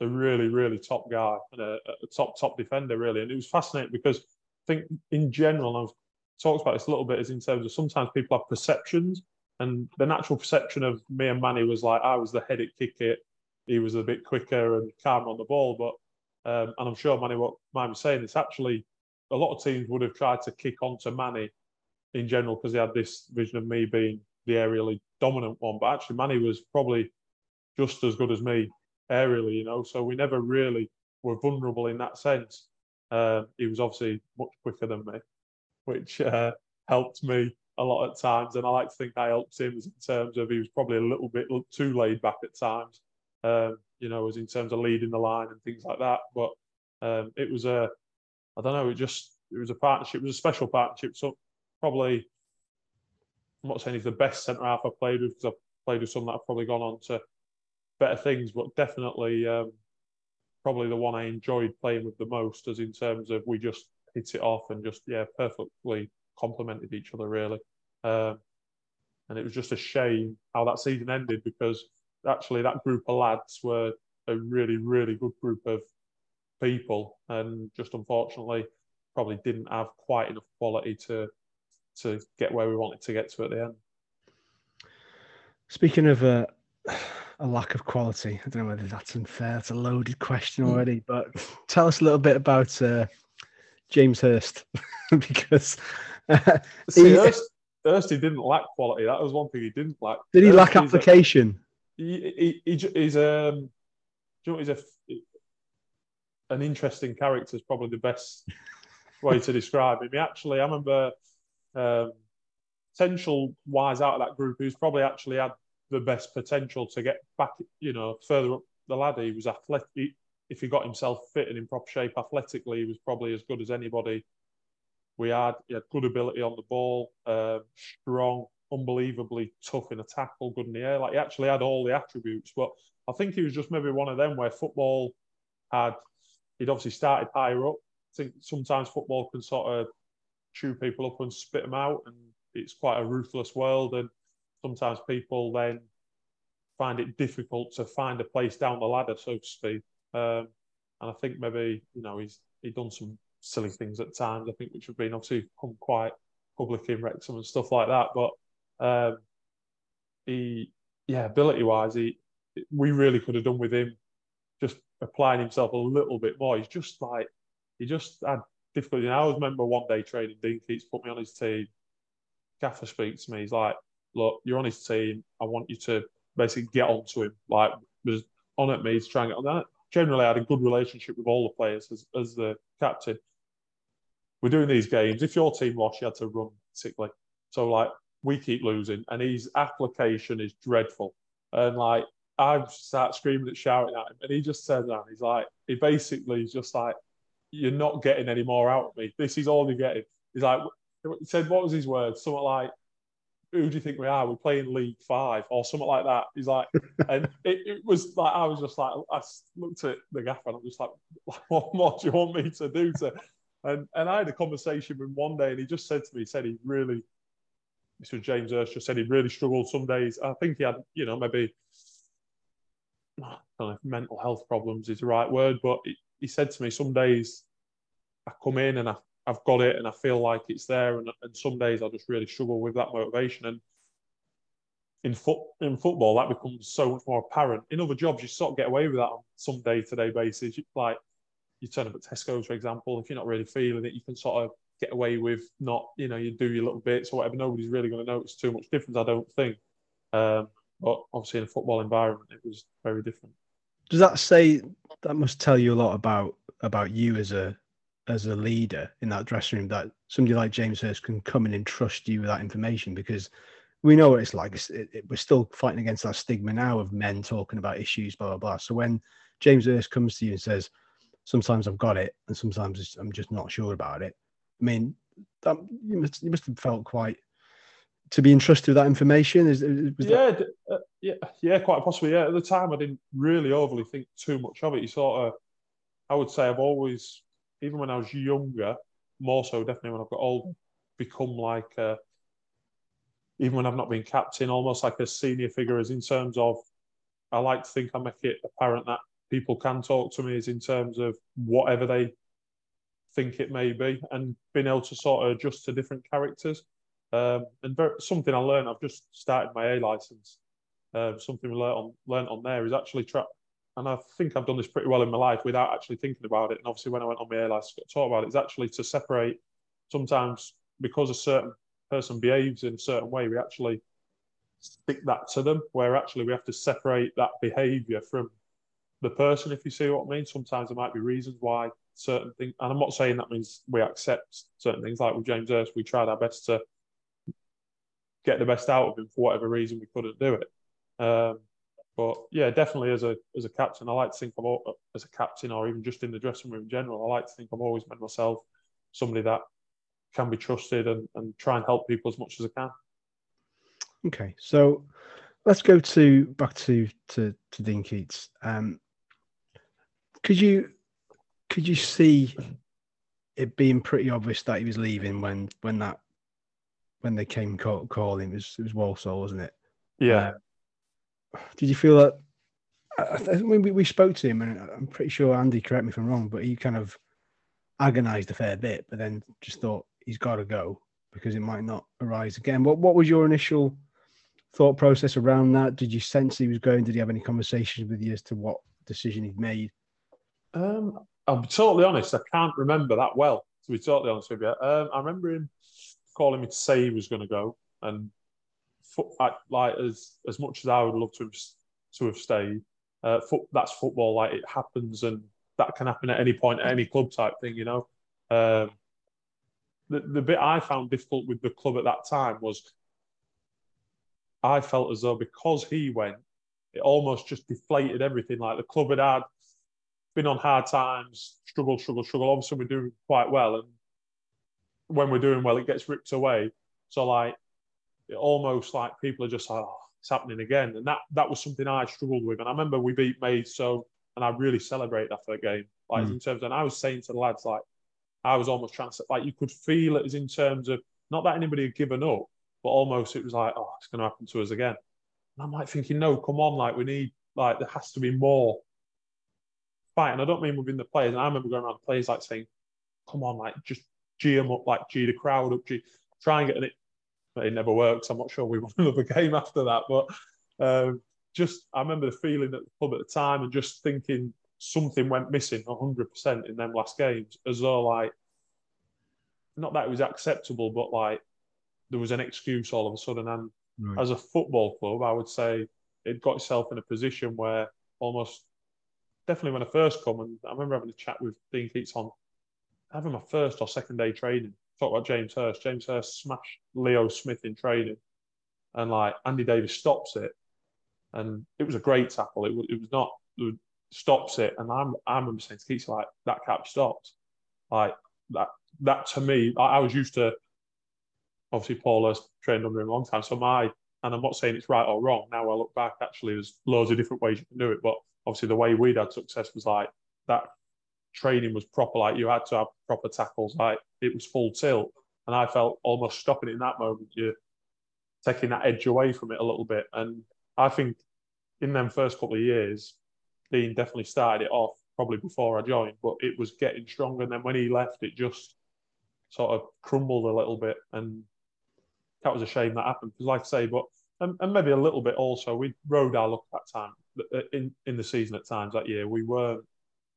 S5: a really, really top guy and a, a, top, top defender, really. And it was fascinating because I think in general, I've talked about this a little bit, is in terms of sometimes people have perceptions. And the natural perception of me and Manny was like I was the head at kick it, he was a bit quicker and calmer on the ball. But um, and I'm sure Manny what Manny was saying, it's actually a lot of teams would have tried to kick onto Manny in general because they had this vision of me being the aerially dominant one. But actually Manny was probably just as good as me aerially, you know. So we never really were vulnerable in that sense. Uh, he was obviously much quicker than me, which uh, helped me a lot at times. And I like to think I helped him in terms of he was probably a little bit too laid back at times, um, you know, as in terms of leading the line and things like that. But um, it was a, I don't know, it just, it was a partnership, it was a special partnership. So probably, I'm not saying he's the best centre half I've played with because I've played with some that have probably gone on to better things, but definitely um, probably the one I enjoyed playing with the most, as in terms of we just hit it off and just yeah perfectly complemented each other really. Um, and it was just a shame how that season ended because actually that group of lads were a really really good group of people, and just unfortunately probably didn't have quite enough quality to to get where we wanted to get to at the end.
S7: Speaking of uh, a lack of quality. I don't know whether that's unfair. It's a loaded question hmm. already, but tell us a little bit about uh, James Hurst because
S5: uh, See, he, Hirst, Hirst, he didn't lack quality. That was one thing he didn't lack.
S7: Did he Hirst, lack application?
S5: A, he, he, he's um, you know, he's a an interesting character. Is probably the best way to describe him. He actually, I remember. Um, potential wise out of that group, who's probably actually had the best potential to get back, you know, further up the ladder. He was athletic. If he got himself fit and in proper shape athletically, he was probably as good as anybody we had. He had good ability on the ball, um, strong, unbelievably tough in a tackle, good in the air. Like he actually had all the attributes. But I think he was just maybe one of them where football had. He'd obviously started higher up. I think sometimes football can sort of chew people up and spit them out, and it's quite a ruthless world. And sometimes people then find it difficult to find a place down the ladder, so to speak. Um, and I think maybe you know he's he done some silly things at times. I think which have been obviously come quite public in Wrexham and stuff like that. But um, he, yeah, ability wise, he we really could have done with him just applying himself a little bit more. He's just like he just had difficulty. And I always remember one day training Dean Keates put me on his team. Gaffer speaks to me. He's like, look, you're on his team. I want you to basically get onto him. Like, was on at me to try and get on that. Generally, I had a good relationship with all the players as, as the captain. we're doing these games. If your team lost, you had to run sickly. So like we keep losing, and his application is dreadful. And like I start screaming and shouting at him, and he just says that he's like, he basically is just like, "You're not getting any more out of me. This is all you're getting." He's like, he said, "What was his words? Something like." Who do you think we are? We're playing League Five or something like that. He's like, and it, it was like I was just like I looked at the gaffer and I'm just like, what more do you want me to do to and and I had a conversation with him one day, and he just said to me, he said he really, this was James Hurst, just said he really struggled some days. I think he had, you know, maybe know if mental health problems is the right word, but he, said to me, some days I come in and I, I've got it and I feel like it's there, and, and some days I just really struggle with that motivation. And in foot in football, that becomes so much more apparent. In other jobs, you sort of get away with that on some day to day basis. Like you turn up at Tesco's, for example, if you're not really feeling it, you can sort of get away with not, you know, you do your little bits or whatever. Nobody's really going to notice too much difference, I don't think. Um, but obviously, in a football environment, it was very different.
S3: Does that say that must tell you a lot about about you as a as a leader in that dressing room? That somebody like James Hurst can come in and trust you with that information because we know what it's like. It's, it, it, we're still fighting against that stigma now of men talking about issues, blah blah blah. So when James Hurst comes to you and says, sometimes I've got it and sometimes I'm just not sure about it. I mean, that, you must you must have felt quite to be entrusted with that information. Is,
S5: yeah, that... uh, yeah, yeah, quite possibly. Yeah, at the time I didn't really overly think too much of it. You sort of, I would say, I've always, even when I was younger, more so definitely when I've got old, become like, a, even when I've not been captain, almost like a senior figure, as in terms of, I like to think I make it apparent that people can talk to me is in terms of whatever they think it may be and being able to sort of adjust to different characters. Um, and something I learned, I've just started my A license. Um, something we learned on, learned on there is actually try, and I think I've done this pretty well in my life without actually thinking about it. And obviously, when I went on my A license, taught about it, is actually to separate sometimes because a certain person behaves in a certain way, we actually stick that to them, where actually we have to separate that behavior from the person, if you see what I mean. Sometimes there might be reasons why certain things, and I'm not saying that means we accept certain things. Like with James Hurst, we tried our best to get the best out of him for whatever reason we couldn't do it. Um, but yeah, definitely as a as a captain, I like to think I'm all, as a captain or even just in the dressing room in general. I like to think I've always made myself somebody that can be trusted and, and try and help people as much as I can.
S3: Okay, so let's go to back to to, to Dean Keates. Um, could you could you see it being pretty obvious that he was leaving when when that when they came call, calling? It was it was Walsall, wasn't it?
S5: Yeah.
S3: Uh, did you feel that? I, I mean, we, we spoke to him, and I'm pretty sure Andy, correct me if I'm wrong, but he kind of agonised a fair bit, but then just thought he's got to go because it might not arise again. What what was your initial thought process around that? Did you sense he was going? Did he have any conversations with you as to what decision he'd made?
S5: Um, I'm totally honest. I can't remember that well. To be totally honest with you, um, I remember him calling me to say he was going to go, and I, like as as much as I would love to have, to have stayed, uh, foot, that's football. Like it happens, and that can happen at any point, at any club type thing. You know, um, the the bit I found difficult with the club at that time was I felt as though because he went, it almost just deflated everything. Like the club had had been on hard times, struggle, struggle, struggle. Obviously, we're doing quite well, and when we're doing well, it gets ripped away. So like, it almost like people are just like, oh, it's happening again, and that that was something I struggled with. And I remember we beat Maidstone, and I really celebrated after the game. Like mm. in terms, of, and I was saying to the lads, like, I was almost trying to, like, you could feel it as in terms of not that anybody had given up, but almost it was like, oh, it's going to happen to us again. And I'm like thinking, no, come on, like we need, like there has to be more fight. And I don't mean within the players. And I remember going around the players like saying, come on, like just G them up, like G the crowd up, G, try and get it. But it never works. I'm not sure we won another game after that. But um, just, I remember the feeling at the club at the time and just thinking something went missing 100% in them last games, as though like, not that it was acceptable, but like there was an excuse all of a sudden. And right. as a football club, I would say it got itself in a position where almost definitely when I first come, and I remember having a chat with Dean Keates on having my first or second day training. Talk about James Hirst. James Hirst smashed Leo Smith in training, and like Andy Davies stops it, and it was a great tackle. It was, it was not it stops it, and I'm I remember saying to Keith like that cap stopped, like that that to me I, I was used to. Obviously, Paul has trained under him a long time, so my and I'm not saying it's right or wrong. Now I look back, actually, there's loads of different ways you can do it, but obviously the way we'd had success was like that training was proper. Like you had to have proper tackles. Like it was full tilt, and I felt almost stopping it in that moment. You're taking that edge away from it a little bit, and I think in them first couple of years, Dean definitely started it off probably before I joined, but it was getting stronger. And then when he left, it just sort of crumbled a little bit, and that was a shame that happened. Because, like I say, but and, and, maybe a little bit also, we rode our luck that time uh, in in the season at times that year. We weren't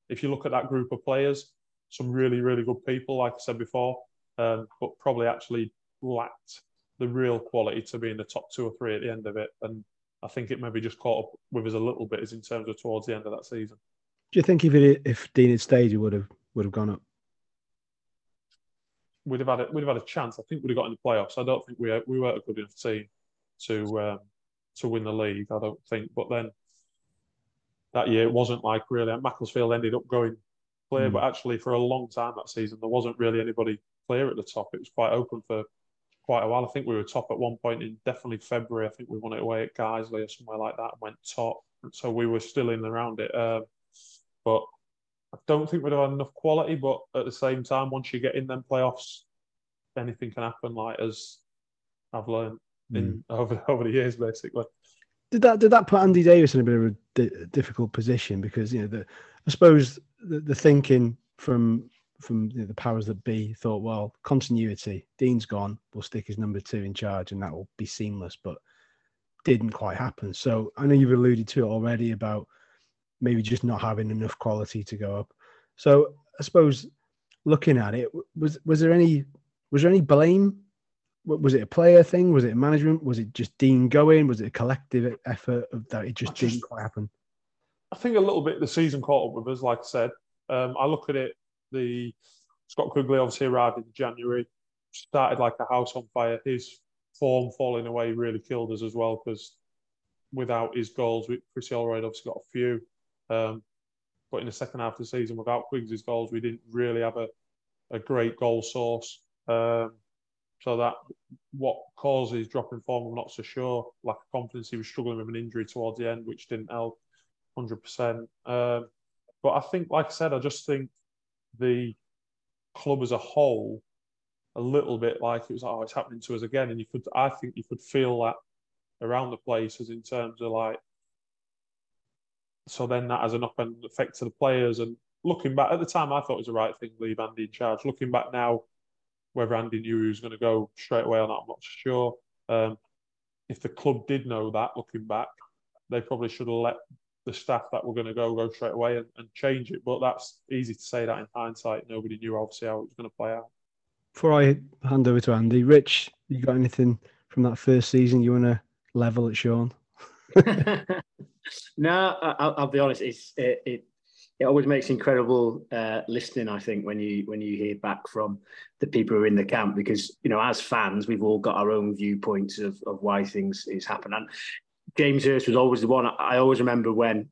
S5: if you look at that group of players, some really, really good people, like I said before, um, but probably actually lacked the real quality to be in the top two or three at the end of it. And I think it maybe just caught up with us a little bit as in terms of towards the end of that season.
S7: Do you think if it, if Dean had stayed, he would have would have gone up?
S5: We'd have had a, we'd have had a chance. I think we'd have got in the playoffs. I don't think we we weren't a good enough team to um, to win the league. I don't think. But then that year it wasn't like really Macclesfield ended up going clear, mm. but actually for a long time that season there wasn't really anybody clear at the top. It was quite open for quite a while. I think we were top at one point in definitely February. I think we won it away at Guiseley or somewhere like that and went top. So we were still in around it. Um, but I don't think we'd have had enough quality. But at the same time, once you get in them playoffs, anything can happen. Like as I've learned mm. in over over the years, basically
S7: did that did that put Andy Davies in a bit of a di- difficult position? Because you know the I suppose the, the thinking from from you know, the powers that be thought well continuity Dean's gone we'll stick his number two in charge and that will be seamless but didn't quite happen. So I know you've alluded to it already about maybe just not having enough quality to go up. So I suppose looking at it was was there any was there any blame was it a player thing? Was it management? Was it just Dean going? Was it a collective effort of that it just, just didn't quite happen?
S5: I think a little bit the season caught up with us, like I said. Um, I look at it, the Scott Quigley obviously arrived in January, started like a house on fire. His form falling away really killed us as well because without his goals, Chris Holroyd obviously got a few. Um, but in the second half of the season, without Quigs' goals, we didn't really have a, a great goal source. Um, so that what causes dropping form, I'm not so sure. Lack of confidence, he was struggling with an injury towards the end, which didn't help 100%. Um, but I think, like I said, I just think the club as a whole, a little bit like it was, oh, it's happening to us again. And you could, I think you could feel that around the places in terms of like, so then that has a knock on effect to the players. And looking back at the time, I thought it was the right thing, to leave Andy in charge. Looking back now, whether Andy knew he was going to go straight away or not, I'm not sure. Um, if the club did know that, looking back, they probably should have let the staff that were going to go go straight away and, and, change it. But that's easy to say that in hindsight. Nobody knew obviously how it was going to play out.
S7: Before I hand over to Andy, Rich, you got anything from that first season you want to level at Shaun?
S6: no, I'll, I'll, be honest. It's it, it it always makes incredible uh, listening. I think when you when you hear back from the people who are in the camp, because you know, as fans, we've all got our own viewpoints of, of why things is happening. And James Hirst was always the one. I always remember when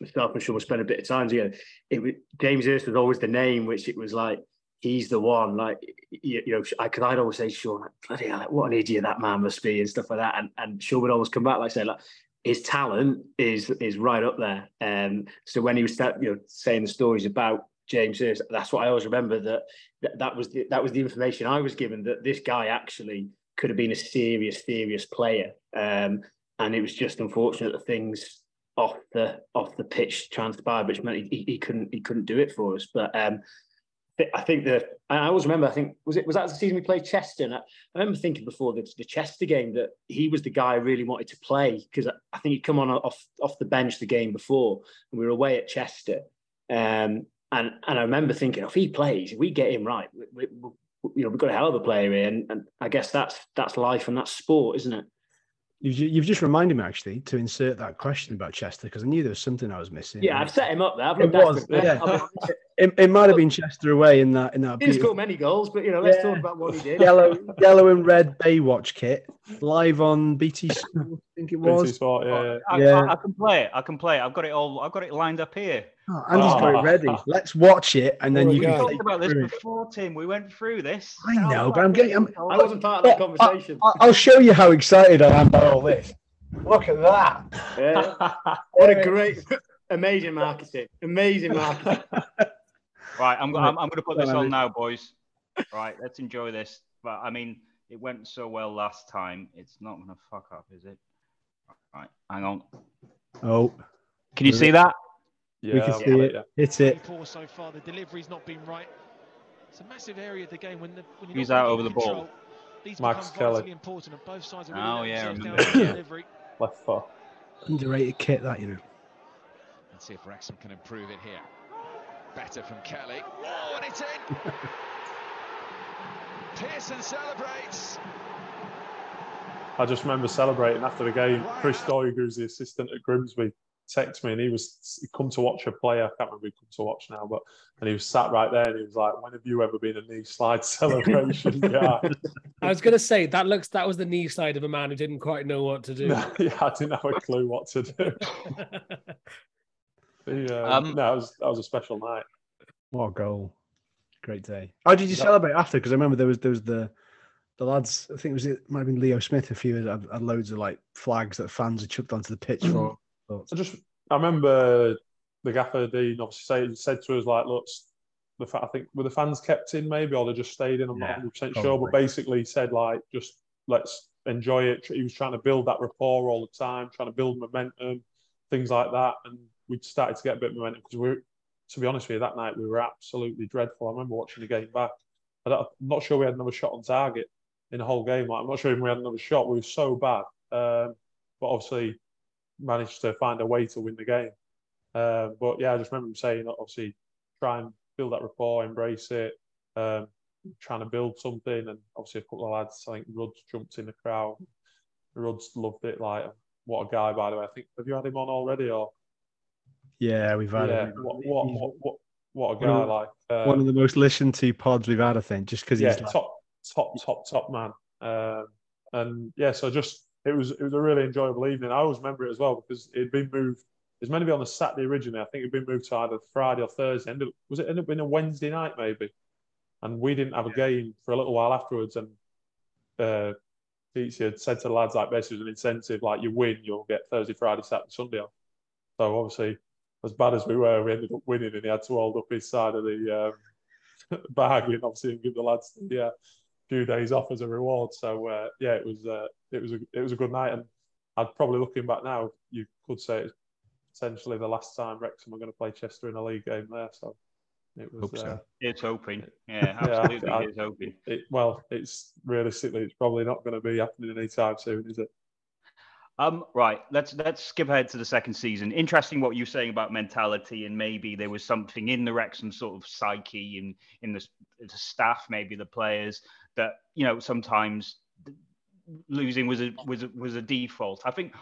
S6: myself and Shaun spent a bit of time together. It was, James Hirst was always the name, which it was like he's the one. Like you, you know, could I'd always say, Shaun, bloody hell, what an idiot that man must be, and stuff like that. And and Shaun would always come back like say, like his talent is is right up there. Um, so when he was you know saying the stories about James that's what I always remember that that, that was the, that was the information I was given that this guy actually could have been a serious serious player. Um, and it was just unfortunate that things off the off the pitch transpired, which meant he, he couldn't he couldn't do it for us. But um, I think that I always remember. I think was it was that the season we played Chester. And I, I remember thinking before the, the Chester game that he was the guy I really wanted to play because I, I, think he'd come on off off the bench the game before, and we were away at Chester. Um, and and I remember thinking, if he plays, if we get him right, we, we, you know, we've got a hell of a player here. And, and I guess that's that's life and that's sport, isn't it?
S7: You've, you've just reminded me actually to insert that question about Chester because I knew there was something I was missing.
S6: Yeah, I've set him up there. I've
S7: It was, yeah. It, it might have been Chester away in that in that
S6: He didn't
S7: beautiful
S6: score many goals, but you know, let's
S7: Yeah.
S6: talk about what he did.
S7: yellow yellow and red Baywatch kit live on BT Sport, I think it
S5: BT
S7: was.
S5: Sport, yeah, yeah.
S2: I,
S7: Yeah.
S2: I, I can play it. I can play it. I've got it all. I've got it lined up here.
S7: Oh, Andy's got it ready. Ah. Let's watch it and then
S1: Oh,
S7: you
S1: God.
S7: can
S2: We talked about this
S7: through
S2: before, Tim. We went through this.
S7: I know, but I'm getting. I'm,
S6: I wasn't part of that conversation.
S7: I- I'll show you how excited I am by all this. Look at that.
S6: Yeah. What a great, amazing marketing. Amazing marketing.
S2: Right, I'm, I'm, I'm going to put this
S7: on,
S2: on now, boys. Right, let's enjoy this. But I mean, it went so well last time. It's not going to fuck up, is it? Right, hang on.
S7: Oh,
S2: Can you see that?
S7: We
S5: Yeah,
S7: can see
S5: got
S7: it.
S5: yeah.
S7: It's it.
S8: Four so far. The delivery's not been right. It's a massive area of the game when, the, when you're
S2: Who's
S8: not
S2: out over
S8: in
S2: the ball?
S8: control, These
S5: Max Kelly.
S8: important, and both sides are really
S2: Oh, yeah, I
S8: themselves
S2: remember
S8: down with
S2: him,
S8: the
S2: yeah.
S8: delivery.
S5: Left foot.
S7: Underrated kit, that you know.
S9: Let's see if Wrexham can improve it here. Better from Kelly. Oh, and it's in! Pearson celebrates.
S5: I just remember celebrating after the game. Chris Doig, who's the assistant at Grimsby, texted me and he was he'd come to watch a player. I can't remember who come to watch now, but and he was sat right there and he was like, "When have you ever been a knee slide celebration guy?"
S1: I was going to say that looks that was the knee slide of a man who didn't quite know what to do.
S5: yeah, I didn't have a clue what to do. Yeah,
S2: Um,
S5: no, it was that was a special night.
S7: What a goal. Great day. How did you
S5: That-
S7: celebrate after? Because I remember there was there was the the lads, I think it was it might have been Leo Smith, a few had, had loads of like flags that fans had chucked onto the pitch for. Thoughts?
S5: I just I remember the gaffer Dean obviously said, said to us like, look, the fa- I think were the fans kept in maybe or they just stayed in. I'm
S7: Yeah,
S5: not 100 percent sure, but basically said like just let's enjoy it. He was trying to build that rapport all the time, trying to build momentum, things like that, and we started to get a bit of momentum because we, were to be honest with you, that night we were absolutely dreadful. I remember watching the game back. I don't, I'm not sure we had another shot on target in the whole game. Like, I'm not sure even we had another shot. We were so bad, um, but obviously managed to find a way to win the game. Um, but yeah, I just remember him saying, obviously, try and build that rapport, embrace it, um, trying to build something. And obviously, a couple of lads, I think Rudds jumped in the crowd. Rudds loved it. Like, what a guy, by the way. I think, have you had him on already? Or
S7: Yeah, we've had
S5: yeah,
S7: it.
S5: what, what, what, what, what a
S7: One
S5: guy.
S7: of-
S5: like, uh,
S7: One of the most listened to pods we've had, I think, just because
S5: yeah,
S7: he's like,
S5: top, top, top, top man. Um, and yeah, so just it was it was a really enjoyable evening. I always remember it as well because it'd been moved. It was meant to be on a Saturday originally. I think it'd been moved to either Friday or Thursday. Ended, was it ended up being a Wednesday night maybe? And we didn't have a game for a little while afterwards. And uh, had said to the lads like basically as an incentive, like you win, you'll get Thursday, Friday, Saturday, Sunday off. So obviously, as bad as we were, we ended up winning, and he had to hold up his side of the um, bargain, obviously, and give the lads the uh, few days off as a reward. So uh, yeah, it was uh, it was a it was a good night, and I'd probably looking back now, you could say it's essentially the last time Wrexham are going to play Chester in a league game there. So it was.
S7: Hope so.
S5: uh,
S2: It's hoping. Yeah,
S5: Yeah,
S2: absolutely.
S5: I-
S2: it's hoping.
S5: it, well, it's realistically, it's probably not going to be happening anytime soon, is it?
S2: Um, right, let's let's skip ahead to the second season. Interesting what you're saying about mentality, and maybe there was something in the Wrexham sort of psyche and in the, the staff, maybe the players, that you know sometimes losing was a was a, was a default. I think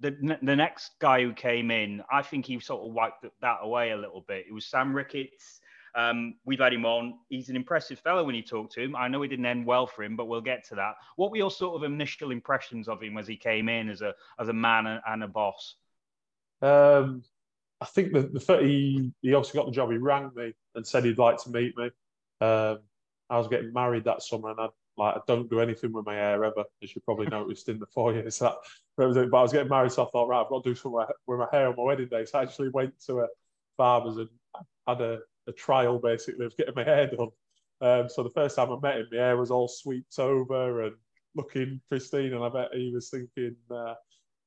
S2: the the next guy who came in, I think he sort of wiped that away a little bit. It was Sam Ricketts. Um, we've had him on. He's an impressive fellow when you talk to him. I know it didn't end well for him, but we'll get to that. What were your sort of initial impressions of him as he came in as a as a man and, a boss?
S5: Um, I think the, the he, he obviously got the job. He rang me and said he'd like to meet me. Um, I was getting married that summer, and I like I don't do anything with my hair ever, as you probably noticed in the four years that. But I was getting married, so I thought, right, I've got to do something with my hair on my wedding day. So I actually went to a barber's and had a, a trial basically of getting my hair done. Um, so the first time I met him, my hair was all swept over and looking pristine, and I bet he was thinking, uh,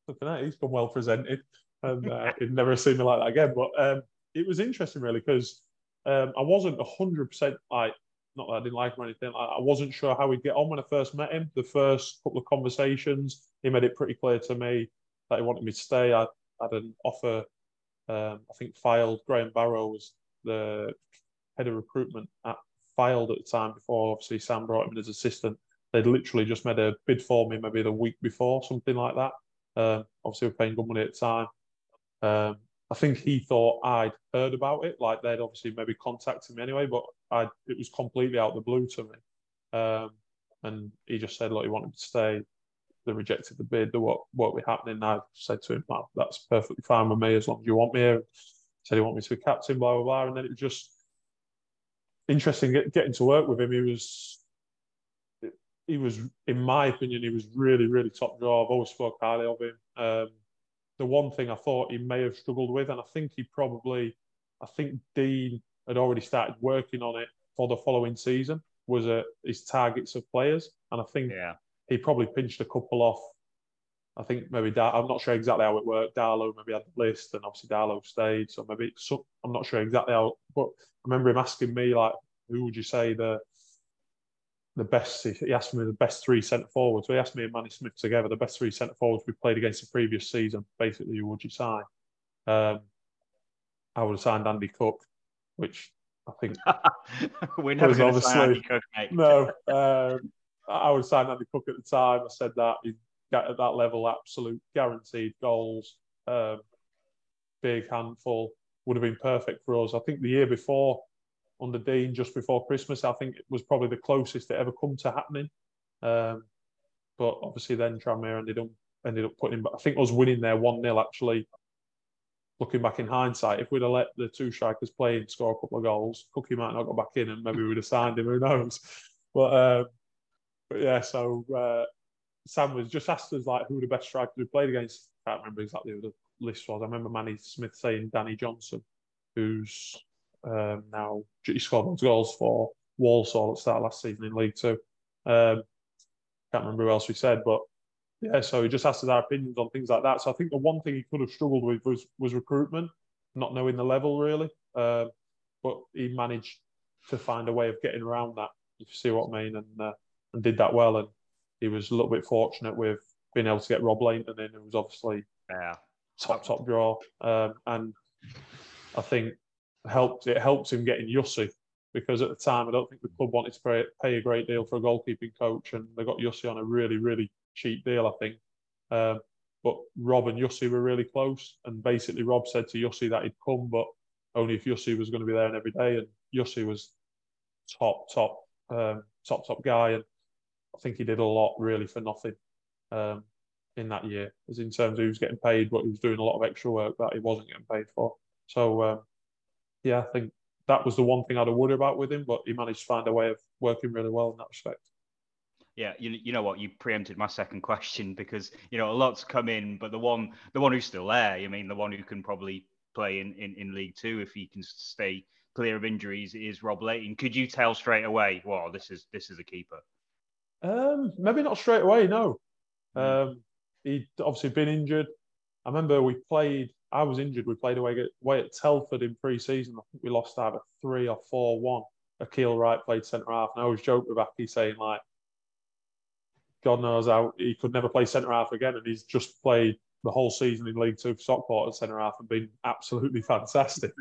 S5: "Looking at, he's been well presented." and uh, he'd never seen me like that again. But um, it was interesting, really, because um, I wasn't hundred percent like not that I didn't like him or anything. I, I wasn't sure how he'd get on when I first met him. The first couple of conversations, he made it pretty clear to me that he wanted me to stay. I had an offer, um, I think, Fylde. Graham Barrow was the head of recruitment at Fylde at the time before obviously Sam brought him in as assistant. they'd literally just made a bid for me maybe the week before, something like that. Um, obviously, we're paying good money at the time. Um, I think he thought I'd heard about it, like they'd obviously maybe contacted me anyway, but I it was completely out of the blue to me. Um, and he just said, look, he wanted to stay. They rejected the bid. The what what be happening? I said to him, that's perfectly fine with me as long as you want me here. Said he wanted me to be captain, blah blah blah. And then it was just interesting getting to work with him. He was he was, in my opinion, he was really, really top draw. I've always spoke highly of him. Um, the one thing I thought he may have struggled with, and I think he probably, I think Dean had already started working on it for the following season, was uh, his targets of players. And I think yeah. he probably pinched a couple off. I think maybe Dar- I'm not sure exactly how it worked. Darlow maybe had the list, and obviously Darlow stayed. So maybe some, I'm not sure exactly how. But I remember him asking me like, "Who would you say the the best. He asked me the best three centre forwards. So he asked me and Manny Smith together the best three centre forwards we played against the previous season. Basically, who would you sign? Um, I would have signed Andy Cook, which I think
S2: we're never going to sign Andy Cook, mate.
S5: No, um, I would have signed Andy Cook at the time. I said that he got at that level, absolute guaranteed goals, um, big handful would have been perfect for us. I think the year before under Dean just before Christmas. I think it was probably the closest it ever come to happening. Um, but obviously, then Tranmere ended up ended up putting. I think us winning there one 0 actually. Looking back in hindsight, if we'd have let the two strikers play and score a couple of goals, Cookie might not got back in, and maybe we'd have signed him. Who knows? But, um, but yeah, so uh, Sam was just asked us like who the best strikers we played against. I can't remember exactly who the list was. I remember Manny Smith saying Danny Johnson, who's um, now he scored those goals for Walsall at the start of last season in League Two. Um, can't remember who else we said, but yeah, so he just asked us our opinions on things like that. So I think the one thing he could have struggled with was was recruitment, not knowing the level really. Um, but he managed to find a way of getting around that, if you see what I mean, and uh, and did that well. And he was a little bit fortunate with being able to get Rob Lainton in, who was obviously
S2: yeah.
S5: top top draw. Um, and I think helped it helped him getting Yussi because at the time I don't think the club wanted to pay, pay a great deal for a goalkeeping coach, and they got Yussi on a really really cheap deal, I think. Um, but Rob and Yussi were really close, and basically Rob said to Yussi that he'd come, but only if Yussi was going to be there every day, and Yussi was top top um, top top guy, and I think he did a lot really for nothing um, in that year, as in terms of he was getting paid, but he was doing a lot of extra work that he wasn't getting paid for. So um, yeah, I think that was the one thing I'd have worried about with him, but he managed to find a way of working really well in that respect.
S2: Yeah, you, you know what? You preempted my second question because you know a lot's come in, but the one the one who's still there, I mean, the one who can probably play in, in, in League Two if he can stay clear of injuries is Rob Lainton. Could you tell straight away, well, this is this is a keeper?
S5: Um, maybe not straight away. No, hmm. um, he'd obviously been injured. I remember we played I was injured. We played away, away at Telford in pre-season. I think we lost either three or four one. Akil Wright played centre half, and I always joke with Aki saying like, God knows how he could never play centre half again, and he's just played the whole season in League Two for Stockport at centre half and been absolutely fantastic.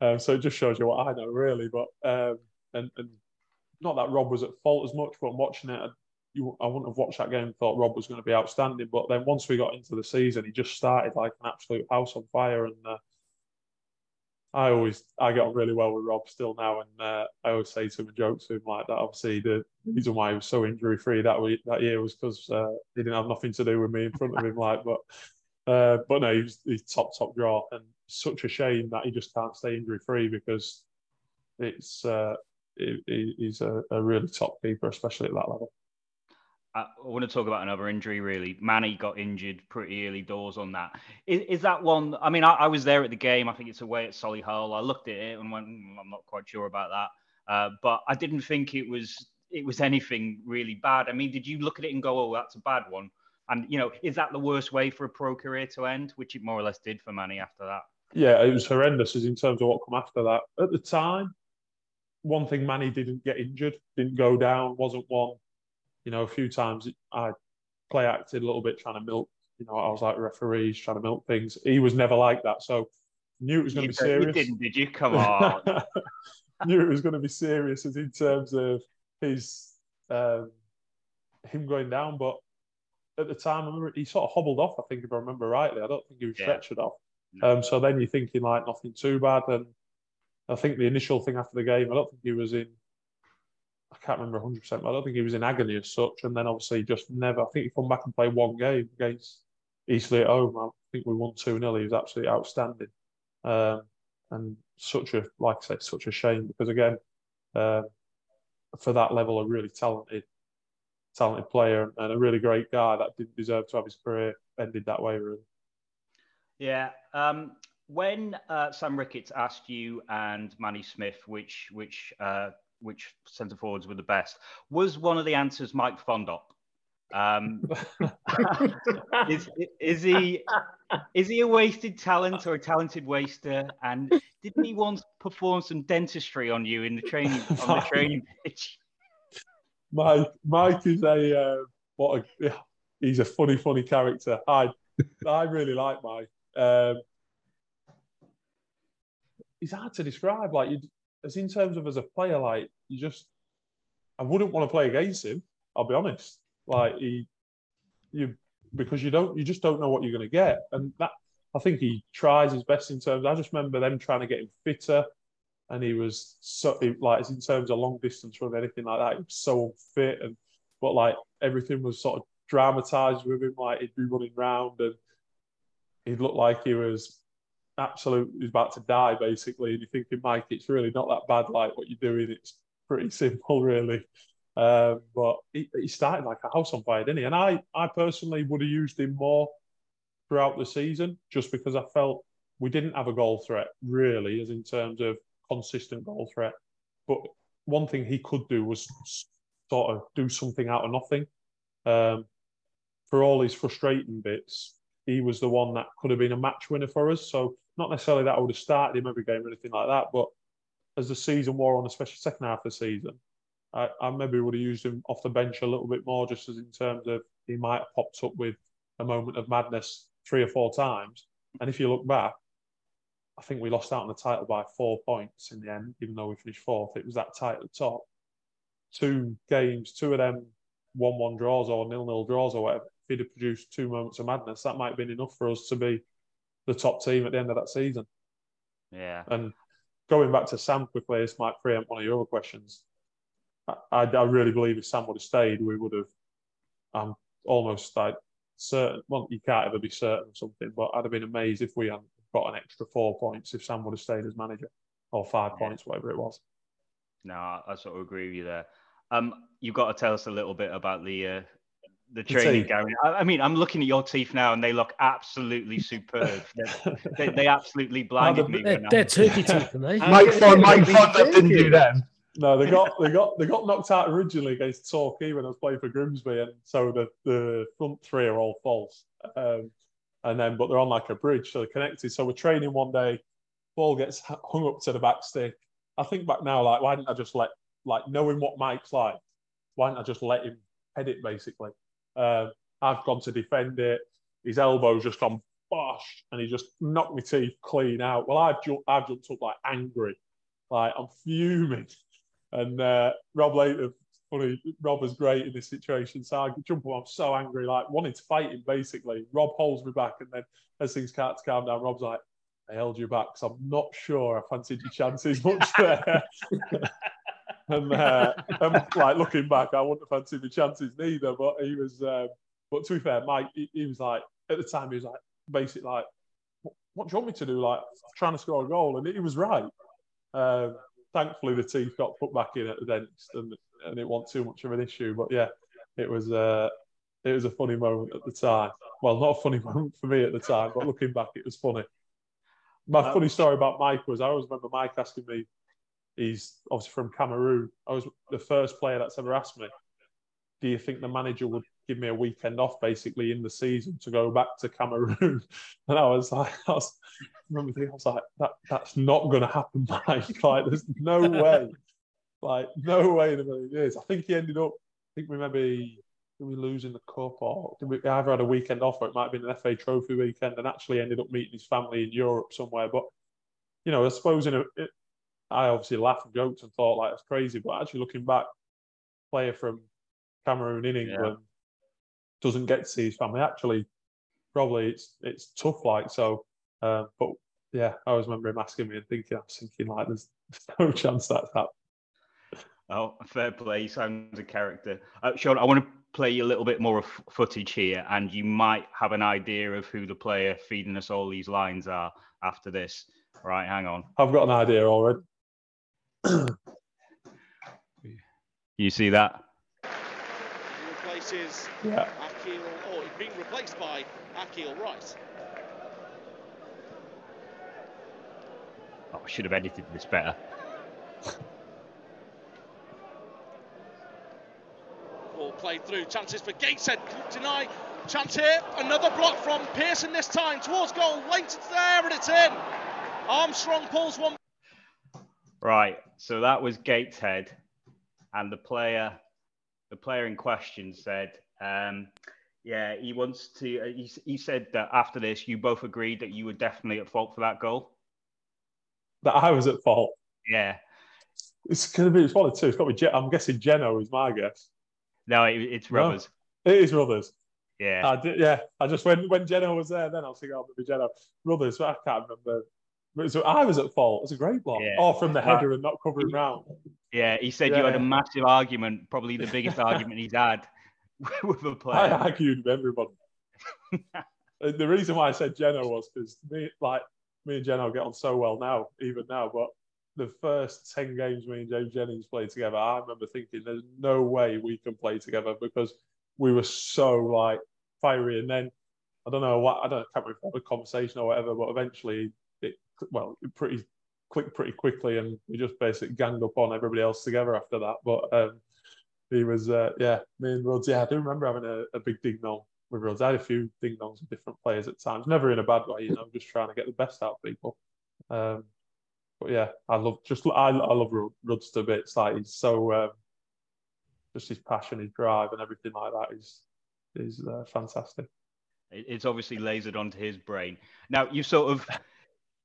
S5: um, so it just shows you what I know really. But um, and, and not that Rob was at fault as much, but watching it, you, I wouldn't have watched that game and thought Rob was going to be outstanding. But then once we got into the season, he just started like an absolute house on fire. And uh, I always I get on really well with Rob still now, and uh, I always say to him and to him like that. Obviously, the reason why he was so injury free that week, that year was because uh, he didn't have nothing to do with me in front of him. Like, but uh, but no, he's he's top top draw, and such a shame that he just can't stay injury free because it's uh, he's a, a really top keeper, especially at that level.
S2: I want to talk about another injury. Really, Manny got injured pretty early doors on that. Is, is that one? I mean, I, I, was there at the game. I think it's away at Solihull. I looked at it and went, mm, I'm not quite sure about that. Uh, but I didn't think it was it was anything really bad. I mean, did you look at it and go, "Oh, that's a bad one"? And you know, is that the worst way for a pro career to end? Which it more or less did for Manny after that.
S5: Yeah, it was horrendous in terms of what come after that. At the time, one thing Manny didn't get injured, didn't go down, wasn't one you know, a few times I play acted a little bit trying to milk. You know, I was like referees trying to milk things. He was never like that, so knew it was going to be serious.
S2: You didn't, did you? Come on.
S5: knew it was going to be serious as in terms of his um, him going down. But at the time, I remember he sort of hobbled off. I think if I remember rightly, I don't think he was
S2: Yeah.
S5: stretchered off. Um, so then you're thinking like nothing too bad. And I think the initial thing after the game, I don't think he was in. I can't remember 100, percent but I don't think he was in agony as such. And then obviously just never. I think he come back and played one game against Eastleigh at home. I think we won two 0 He was absolutely outstanding. Um, and such a like I said, such a shame because again, um, for that level, a really talented, talented player and a really great guy that didn't deserve to have his career ended that way. Really.
S2: Yeah. Um, when uh, Sam Ricketts asked you and Manny Smith which which uh, which centre forwards were the best, was one of the answers Mike Fondop? Um, is is he is he a wasted talent or a talented waster? And didn't he once perform some dentistry on you in the training on the training pitch?
S5: Mike, Mike is a uh, what a he's a funny, funny character. I I really like Mike. Um, he's hard to describe. Like you, as in terms of as a player, like you just, I wouldn't want to play against him. I'll be honest. Like he, you because you don't, you just don't know what you're going to get, and that I think he tries his best in terms. I just remember them trying to get him fitter, and he was so like in terms of long distance run, anything like that. He was so unfit, and but like everything was sort of dramatized with him. Like he'd be running round, and he'd look like he was absolutely he was about to die, basically. And you're thinking, Mike, it's really not that bad. Like what you're doing, it's pretty simple, really. Um, but he, he started like a house on fire, didn't he? And I, I personally would have used him more throughout the season, just because I felt we didn't have a goal threat really, as in terms of consistent goal threat. But one thing he could do was sort of do something out of nothing. Um, for all his frustrating bits, he was the one that could have been a match winner for us. So not necessarily that I would have started him every game or anything like that, but as the season wore on, especially second half of the season, I, I maybe would have used him off the bench a little bit more, just as in terms of he might have popped up with a moment of madness three or four times. And if you look back, I think we lost out on the title by four points in the end, even though we finished fourth. It was that tight at the top. Two games, two of them one-one draws or nil-nil draws or whatever. If he'd have produced two moments of madness, that might have been enough for us to be the top team at the end of that season.
S2: Yeah.
S5: And going back to Sam quickly, this might preempt one of your other questions. I, I really believe if Sam would have stayed, we would have. I'm almost like certain. Well, you can't ever be certain of something, but I'd have been amazed if we hadn't got an extra four points if Sam would have stayed as manager, or five
S2: Yeah.
S5: points, whatever it was.
S2: No, I I sort of agree with you there. Um, you've got to tell us a little bit about the uh, the training. Gary. I, I mean, I'm looking at your teeth now, and they look absolutely superb. They, they, they absolutely blinded me.
S1: They're,
S2: when I-
S1: they're turkey teeth, aren't they?
S7: Mike Fond, Mike Fond didn't do them.
S5: No, they got they got they got knocked out originally against Torquay when I was playing for Grimsby, and so the, the front three are all false. Um, and then, but they're on like a bridge, so they're connected. So we're training one day, ball gets hung up to the back stick. I think back now, like why didn't I just let like knowing what Mike's like, why didn't I just let him head it basically? Um, I've gone to defend it. His elbow's just gone bosh, and he just knocked my teeth clean out. Well, I've ju- I've jumped up like angry, like I'm fuming. And uh, Rob later, funny, Rob was great in this situation. So I jump up, I'm so angry, like wanting to fight him basically. Rob holds me back, and then as things start to calm down, Rob's like, I held you back because I'm not sure I fancied your chances much there. and, uh, and like looking back, I wouldn't have fancied the chances neither. But he was, um, but to be fair, Mike, he, he was like, at the time, he was like, basically like, what, do you want me to do? Like trying to score a goal, and he was right. Um, thankfully, the teeth got put back in at the dentist, and and it wasn't too much of an issue. But yeah, it was uh, it was a funny moment at the time. Well, not a funny moment for me at the time, but looking back, it was funny. My
S2: Um,
S5: funny story about Mike was I always remember Mike asking me. He's obviously from Cameroon. I was the first player that's ever asked me, "Do you think the manager would give me a weekend off, basically in the season, to go back to Cameroon?" And I was like, I was, I remember thinking, I was like, that, "That's not going to happen, Mike. Like, there's no way, like, no way in a million years." I think he ended up. I think we maybe did we lose in the cup or did we either had a weekend off or it might have been an FA Trophy weekend and actually ended up meeting his family in Europe somewhere. But you know, I suppose in a, I obviously laughed and joked and thought like it's crazy, but actually looking back, player from Cameroon in England, yeah. doesn't get to see his family. Actually, probably it's it's tough. Like so, uh, but yeah, I always remember him asking me and thinking, I was thinking like, there's, no chance that's happening.
S2: Oh, fair play. Sounds a character. Uh, Shaun, I want to play you a little bit more of footage here, and you might have an idea of who the player feeding us all these lines are after this. Right, hang on.
S5: I've got an idea already.
S2: You see that?
S10: Replaces yeah. Akil, or being replaced by Akil Rice.
S2: Oh, I should have edited this better.
S10: Ball played through, chances for Gateshead, deny, chance here, another block from Pearson this time, towards goal, late it's there and it's in. Armstrong pulls one.
S2: Right, so that was Gateshead, and the player, the player in question said, um, yeah, he wants to. Uh, he, he said that after this, you both agreed that you were definitely at fault for that goal
S5: that I was at fault.
S2: Yeah.
S5: It's going to be it's one of two. It's got to be. I'm guessing Geno is my guess.
S2: No, it, it's Ruthers.
S5: No, it is Ruthers.
S2: Yeah.
S5: I did, yeah. I just when when Geno was there, then I was thinking, oh, maybe Geno. Ruthers. I can't remember. So I was at fault. It was a great block. Yeah. Oh, from the header and not covering round.
S2: Yeah, he said yeah. you had a massive argument, probably the biggest argument he's had with a player.
S5: I argued with everybody. the reason why I said Geno was because me, like me and Geno get on so well now, even now. But the first 10 games me and James Jennings played together, I remember thinking there's no way we can play together because we were so like fiery. And then I don't know what, I don't can't remember a conversation or whatever, but eventually well, pretty clicked pretty quickly and we just basically ganged up on everybody else together after that. But um, he was, uh, yeah, me and Rhodes, yeah, I do remember having a, a big ding dong with Rhodes. I had a few ding dongs with different players at times, never in a bad way, you know, just trying to get the best out of people. Um, but yeah, I love just I, I love Rhodes to bits. Like he's so um, just his passion, his drive, and everything like that is is uh, fantastic.
S2: It's obviously lasered onto his brain. Now you sort of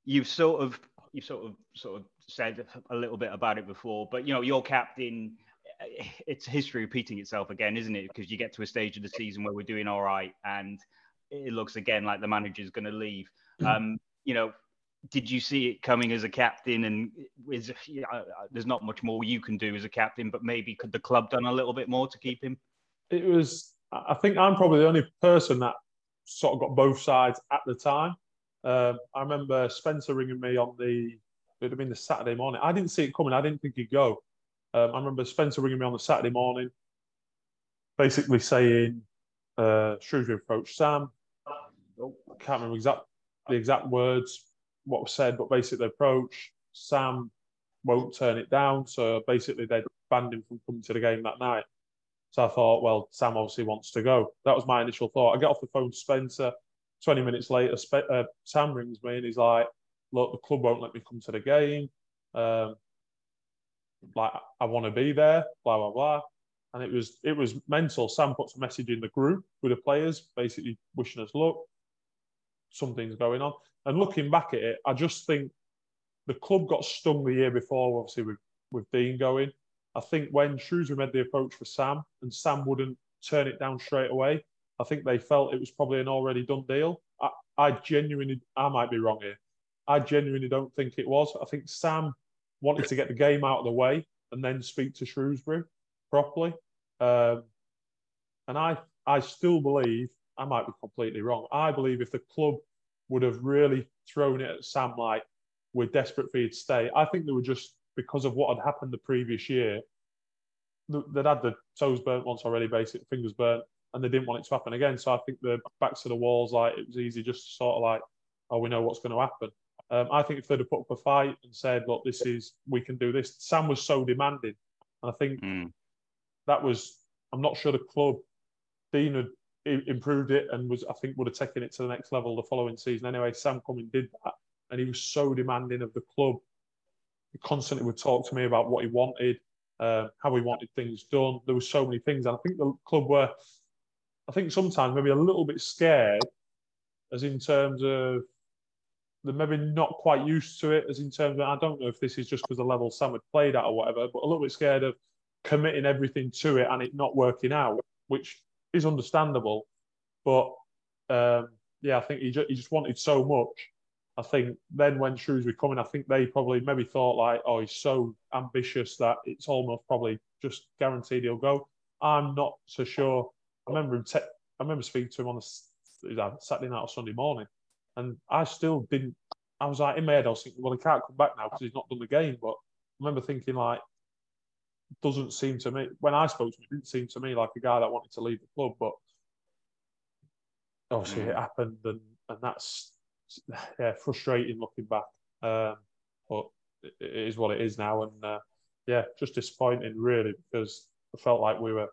S2: you've sort of you sort of sort of said a little bit about it before, but you know your captain it's history repeating itself again, isn't it? Because you get to a stage of the season where we're doing all right, and it looks again like the manager's going to leave. Mm. Um, you know, did you see it coming as a captain? And is you know, there's not much more you can do as a captain, but maybe could the club done a little bit more to keep him?
S5: It was. I think I'm probably the only person that sort of got both sides at the time. Um, I remember Spencer ringing me on the it would have been the Saturday morning. I didn't see it coming. I didn't think he'd go. Um, I remember Spencer ringing me on the Saturday morning, basically saying uh, Shrewsbury approached Sam. I can't remember exact the exact words what was said, but basically approach Sam won't turn it down. So basically they banned him from coming to the game that night. So I thought, well, Sam obviously wants to go. That was my initial thought. I get off the phone to Spencer. 20 minutes later, uh, Sam rings me and he's like, look, the club won't let me come to the game. Um, like I want to be there, blah blah blah. And it was it was mental. Sam puts a message in the group with the players, basically wishing us luck. Something's going on. And looking back at it, I just think the club got stung the year before, obviously with with Dean going. I think when Shrewsbury made the approach for Sam and Sam wouldn't turn it down straight away, I think they felt it was probably an already done deal. I, I genuinely, I might be wrong here. I genuinely don't think it was. I think Sam wanted to get the game out of the way and then speak to Shrewsbury properly. Um, and I, I still believe, I might be completely wrong. I believe if the club would have really thrown it at Sam like, we're desperate for you to stay, I think they were just, because of what had happened the previous year, they'd had the toes burnt once already, basically, fingers burnt, and they didn't want it to happen again. So I think the backs to the walls, like, it was easy just to sort of like, oh, we know what's going to happen. Um, I think if they'd have put up a fight and said, "Look, this is we can do this," Sam was so demanding, and I think mm. that was. I'm not sure the club Dean had improved it and was I think would have taken it to the next level the following season. Anyway, Sam Cumming did that, and he was so demanding of the club. He constantly would talk to me about what he wanted, uh, how he wanted things done. There were so many things, and I think the club were, I think sometimes maybe a little bit scared, as in terms of they're maybe not quite used to it, as in terms of I don't know if this is just because the level Sam had played at or whatever, but a little bit scared of committing everything to it and it not working out, which is understandable. But um, yeah, I think he just, he just wanted so much. I think then when Shrews were coming, I think they probably maybe thought like, oh, he's so ambitious that it's almost probably just guaranteed he'll go. I'm not so sure. I remember him. Te- I remember speaking to him on a Saturday night or Sunday morning, and I still didn't. I was like in my head, I was thinking, well, he can't come back now because he's not done the game. But I remember thinking like, doesn't seem to me when I spoke to him, it didn't seem to me like a guy that wanted to leave the club. But obviously, it happened, and and that's yeah frustrating looking back. Um, but it is what it is now, and uh, yeah, just disappointing really because I felt like we were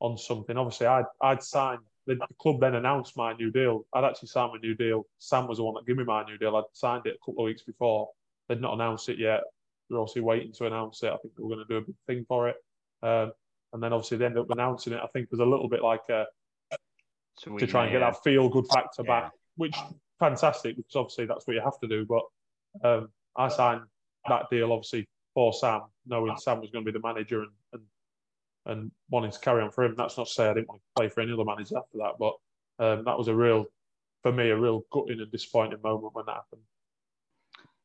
S5: on something. Obviously, I'd I'd signed the, club then announced my new deal. I'd actually signed my new deal. Sam was the one that gave me my new deal. I'd signed it a couple of weeks before. They'd not announced it yet. They're obviously waiting to announce it. I think they were going to do a big thing for it. Um, and then obviously they ended up announcing it. I think was a little bit like a, Sweet, to try and get yeah. that feel good factor yeah. back, which fantastic because obviously that's what you have to do. But um, I signed that deal obviously for Sam, knowing Sam was going to be the manager and, and wanting to carry on for him. That's not to say I didn't want to play for any other managers after that, but um, that was a real, for me, a real gutting and disappointing moment when that happened.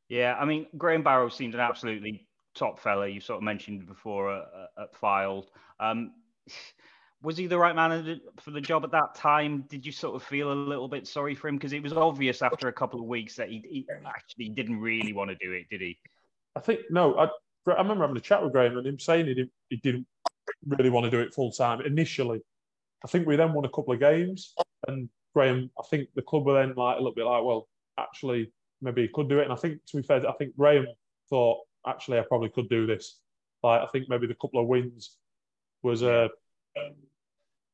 S2: Yeah, I mean, Graham Barrow seemed an absolutely top fella. You sort of mentioned before uh, uh at Fylde. Um, was he the right man for the job at that time? Did you sort of feel a little bit sorry for him because it was obvious after a couple of weeks that he, he actually didn't really want to do it, did he?
S5: I think no. I, I remember having a chat with Graham and him saying he didn't, he didn't really want to do it full time initially. I think we then won a couple of games, and Graham, I think the club were then like a little bit like, well, actually, maybe he could do it. And I think, to be fair, I think Graham thought, actually, I probably could do this. Like, I think maybe the couple of wins was a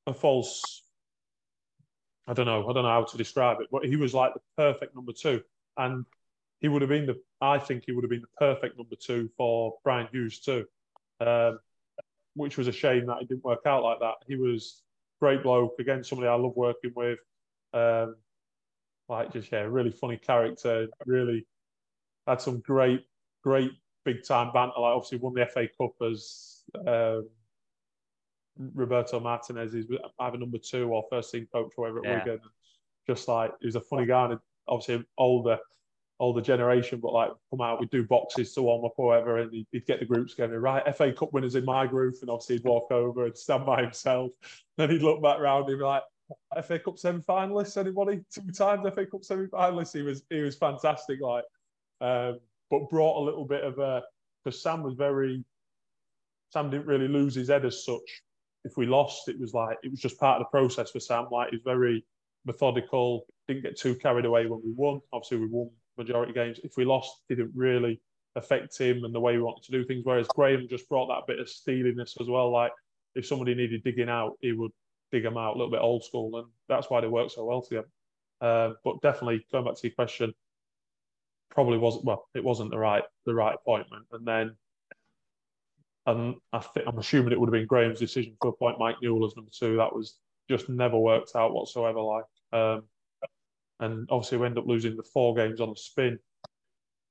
S5: a false. I don't know. I don't know how to describe it, but he was like the perfect number two, and he would have been the. I think he would have been the perfect number two for Brian Hughes too. Um, which was a shame that it didn't work out like that. He was great bloke again, somebody I love working with. Um, like just yeah, really funny character. Really had some great, great big time banter. Like obviously won the FA Cup as um, Roberto Martinez is either number two or first team coach or whatever at yeah. Wigan. Just like he was a funny guy and obviously older older generation, but like come out, we'd do boxes to warm up or whatever, and he'd, he'd get the groups going, Right, FA Cup winners in my group, and obviously he'd walk over and stand by himself. Then he'd look back round and be like, FA Cup semi-finalists, anybody? Two times FA Cup semi-finalists. He was he was fantastic, like, um, but brought a little bit of a because Sam was very. Sam didn't really lose his head as such. If we lost, it was like it was just part of the process for Sam. Like he's very methodical, didn't get too carried away when we won. Obviously, we won majority games. If we lost, didn't really affect him and the way we wanted to do things. Whereas Graham just brought that bit of steeliness as well. Like if somebody needed digging out, he would dig them out a little bit old school, and that's why they work so well together. Uh, but definitely going back to your question, probably wasn't well. It wasn't the right the right appointment, and then. And I think I'm assuming it would have been Graham's decision to appoint Mike Newell as number two. That was just never worked out whatsoever. Like, um, and obviously we end up losing the four games on the spin,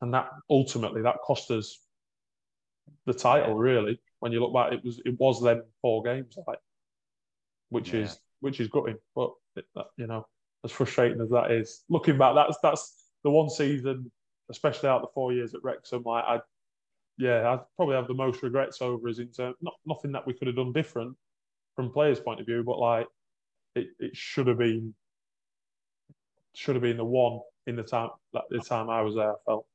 S5: and that ultimately that cost us the title. Really, when you look back, it was it was them four games, like, which yeah. is which is gutting. But it, you know, as frustrating as that is, looking back, that's that's the one season, especially out the four years at Wrexham. Like I, yeah, I probably have the most regrets over is in terms not nothing that we could have done different from players' point of view, but like it, it should have been should have been the one in the time like the time I was there. I felt.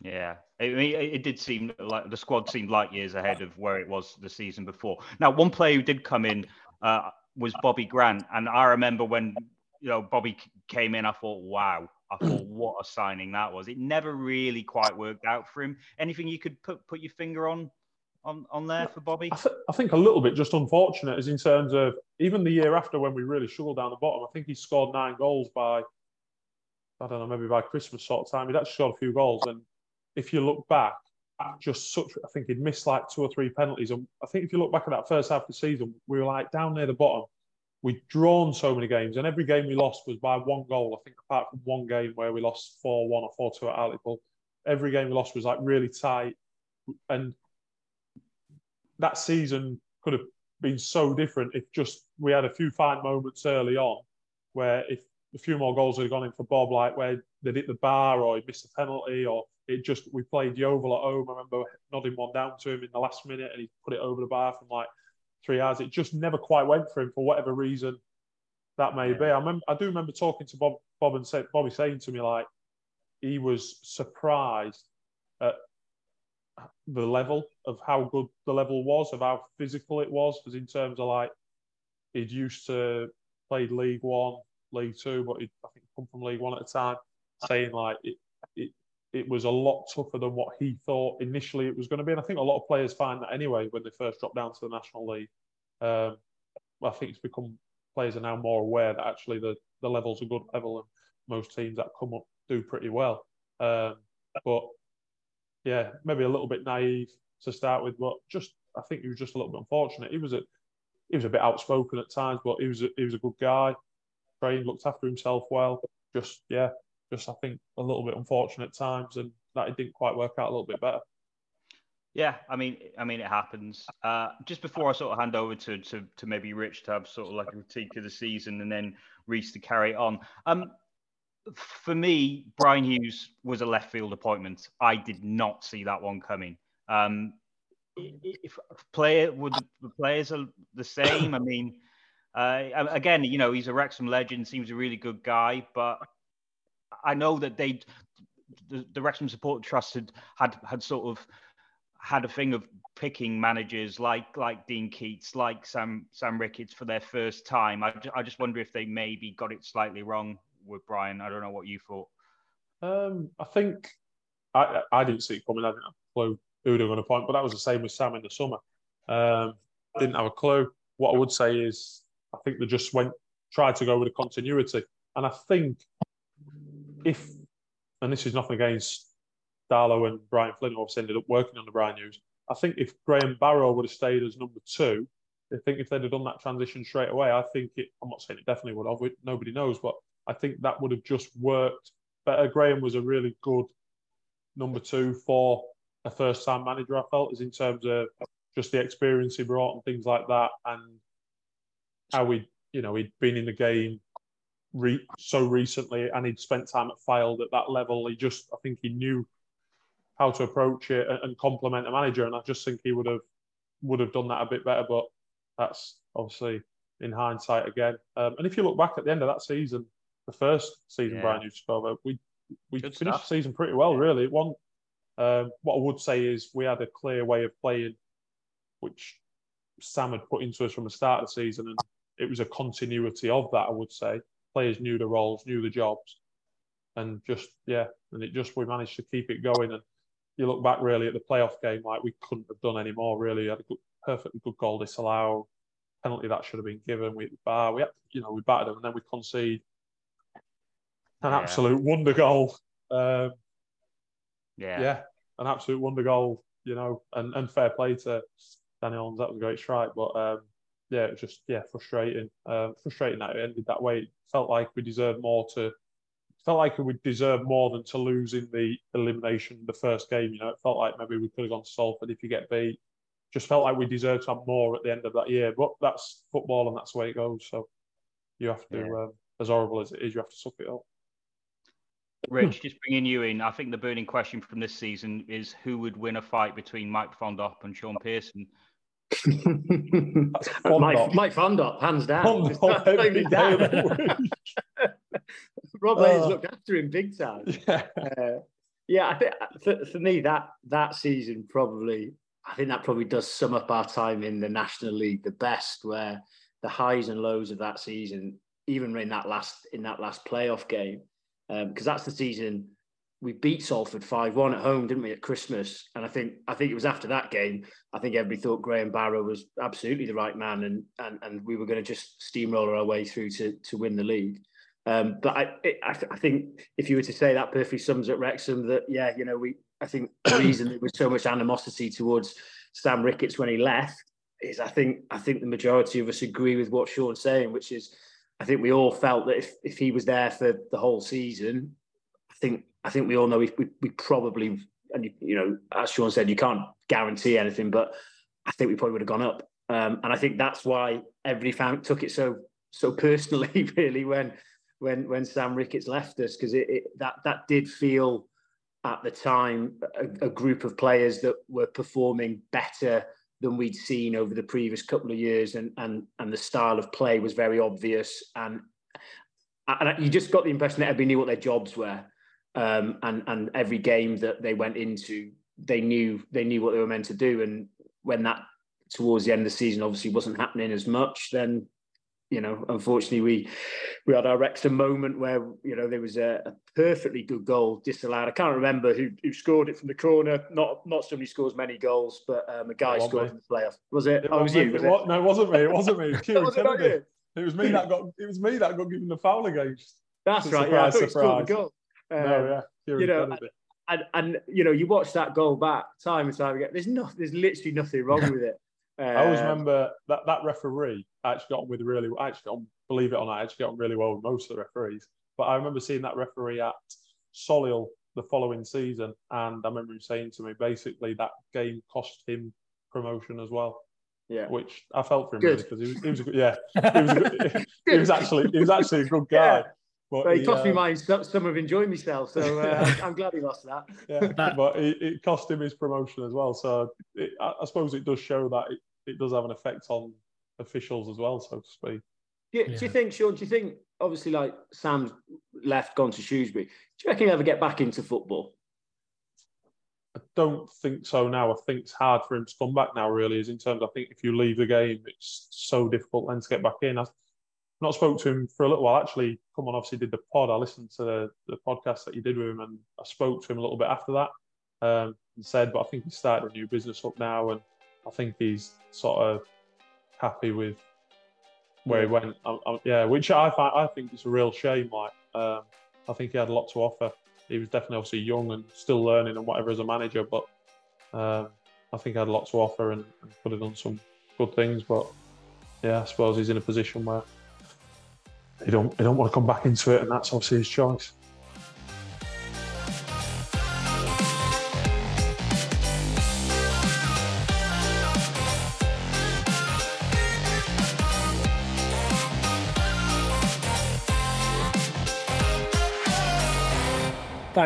S2: Yeah, I mean, it did seem like the squad seemed light years ahead of where it was the season before. Now, one player who did come in uh, was Bobby Grant, and I remember when you know Bobby came in, I thought, wow, I thought what a signing that was. It never really quite worked out for him. Anything you could put put your finger on on, on there for Bobby?
S5: I, th- I, think a little bit just unfortunate is in terms of even the year after when we really struggled down the bottom. I think he scored nine goals by, I don't know, maybe by Christmas sort of time. He'd actually scored a few goals. And if you look back, just such, I think he'd missed like two or three penalties. And I think if you look back at that first half of the season, we were like down near the bottom. We'd drawn so many games, and every game we lost was by one goal. I think apart from one game where we lost 4 1 or 4 2 at Hartlepool, every game we lost was like really tight. And that season could have been so different if just we had a few fine moments early on where if a few more goals had gone in for Bob, like where they'd hit the bar or he missed a penalty or it just we played Yeovil at home. I remember nodding one down to him in the last minute and he put it over the bar from like three yards. It just never quite went for him for whatever reason that may be. I remember I do remember talking to Bob Bob and say, Bobby saying to me like he was surprised at the level of how good the level was, of how physical it was, because in terms of like he'd used to played League One, League Two, but he'd I think come from League One at a time, saying like it, it it was a lot tougher than what he thought initially it was going to be. And I think a lot of players find that anyway when they first drop down to the National League. Um, I think it's become players are now more aware that actually the, the level's a good level and most teams that come up do pretty well. Um, but yeah, maybe a little bit naive to start with, but just I think he was just a little bit unfortunate. He was a he was a bit outspoken at times, but he was a, he was a good guy. Trained, looked after himself well. Just yeah, just I think a little bit unfortunate times, and that it didn't quite work out a little bit better.
S2: Yeah, I mean, I mean, it happens. Uh, just before I sort of hand over to, to to maybe Rich to have sort of like a critique of the season, and then Reese to carry on. Um, for me, Brian Hughes was a left field appointment. I did not see that one coming. Um, if player would the players are the same. I mean, uh, again, you know, he's a Wrexham legend. Seems a really good guy, but I know that they, the, the Wrexham Support Trust had, had had sort of had a thing of picking managers like like Dean Keates, like Sam Sam Ricketts for their first time. I, I just wonder if they maybe got it slightly wrong with Brian. I don't know what you thought.
S5: Um, I think I I didn't see it coming. I didn't have a clue who they were going to point, but that was the same with Sam in the summer. Um, didn't have a clue. What I would say is I think they just went tried to go with a continuity, and I think if and this is nothing against Darlow and Brian Flynn, who obviously ended up working on the Brian Hughes. I think if Graham Barrow would have stayed as number two, I think if they'd have done that transition straight away, I think it. I'm not saying it definitely would have. Nobody knows, but I think that would have just worked better. Graham was a really good number two for a first-time manager. I felt, is in terms of just the experience he brought and things like that, and how he, you know, he'd been in the game re- so recently and he'd spent time at Fylde at that level. He just, I think, he knew how to approach it and, and complement a manager. And I just think he would have would have done that a bit better. But that's obviously in hindsight again. Um, and if you look back at the end of that season, the first season yeah. Used to we we Good finished stuff. the season pretty well, yeah. really. One, um, what I would say is we had a clear way of playing, which Sam had put into us from the start of the season, and it was a continuity of that. I would say players knew the roles, knew the jobs, and just yeah, and it just we managed to keep it going. And you look back really at the playoff game, like we couldn't have done any more. Really, we had a good, perfectly good goal disallowed, penalty that should have been given. We at the bar, we had, you know we battered them, and then we concede an yeah. absolute wonder goal. Um,
S2: yeah,
S5: yeah, an absolute wonder goal. You know, and, and fair play to Daniel. That was a great strike, but um, yeah, it was just yeah frustrating. Um, frustrating that it ended that way. It felt like we deserved more to. Felt like we deserved more than to lose in the elimination the first game. You know, it felt like maybe we could have gone to Salford if you get beat. Just felt like we deserved to have more at the end of that year. But that's football and that's the way it goes. So you have to, yeah. um, as horrible as it is, you have to suck it up.
S2: Rich, just bringing you in, I think the burning question from this season is who would win a fight between Mike Fondop and Shaun Pearson?
S6: Mike, Mike Fondop, hands down. Rob Hayes uh, looked after him big time. Yeah, uh, yeah I think for, for me that that season probably I think that probably does sum up our time in the National League the best, where the highs and lows of that season, even in that last in that last playoff game, because um, that's the season we beat Salford five one at home, didn't we, at Christmas? And I think I think it was after that game. I think everybody thought Graham Barrow was absolutely the right man, and and and we were going to just steamroller our way through to to win the league. Um, but I, it, I, I think if you were to say that perfectly sums up Wrexham, that yeah, you know, we I think the reason there was so much animosity towards Sam Ricketts when he left is I think I think the majority of us agree with what Shaun's saying, which is I think we all felt that if, if he was there for the whole season, I think I think we all know we, we, we probably, and you, you know, as Shaun said, you can't guarantee anything, but I think we probably would have gone up. Um, and I think that's why everybody found took it so so personally, really, when when when Sam Ricketts left us, because it, it, that that did feel at the time a, a, group of players that were performing better than we'd seen over the previous couple of years, and and and the style of play was very obvious, and and you just got the impression that everybody knew what their jobs were, um, and and every game that they went into, they knew they knew what they were meant to do, and when that towards the end of the season obviously wasn't happening as much, then you know, unfortunately, we we had our Wrexham moment where you know there was a, a, perfectly good goal disallowed. I can't remember who, who scored it from the corner. Not not somebody scores many goals, but um, a guy scored in the playoff. Was it? it oh, was you? Was
S5: it? No, it wasn't me. It wasn't me. It was, it, it was me that got. It was me that got given the foul against.
S6: That's right. Yeah, I thought surprise. the goal. Um, no, yeah. Kieran you know, and, and you know, you watch that goal back time and time again. There's no, there's literally nothing wrong with it.
S5: Uh, I always um, remember that that referee actually got on with really. I actually got on, believe it or not, I actually got on really well with most of the referees. But I remember seeing that referee at Solihull the following season, and I remember him saying to me, basically, that game cost him promotion as well.
S6: Yeah,
S5: which I felt for him because he was, he was a good, yeah, he was, a good, he was actually he was actually a good guy. Yeah.
S6: But, but he, cost uh, me my summer of enjoying myself, so uh, I'm glad he lost that.
S5: Yeah, but it, it, cost him his promotion as well. So it, I, I, suppose it does show that it, it does have an effect on officials as well, so to speak.
S6: Do you, yeah. do you think, Shaun? Do you think, obviously, like Sam's left, gone to Shrewsbury? Do you reckon he'll ever get back into football?
S5: I don't think so now. I think it's hard for him to come back now. Really, is in terms. I think if you leave the game, it's so difficult then to get back in. I've not spoke to him for a little while. Actually, come on, obviously did the pod. I listened to the, the podcast that you did with him, and I spoke to him a little bit after that. Um, and said, but I think he's started a new business up now, and I think he's sort of happy with where he went. I, I, yeah, which I find I think it's a real shame. Like um, I think he had a lot to offer. He was definitely obviously young and still learning and whatever as a manager, but um, I think he had a lot to offer and, and could have done some good things. But yeah, I suppose he's in a position where he don't he don't want to come back into it, and that's obviously his choice.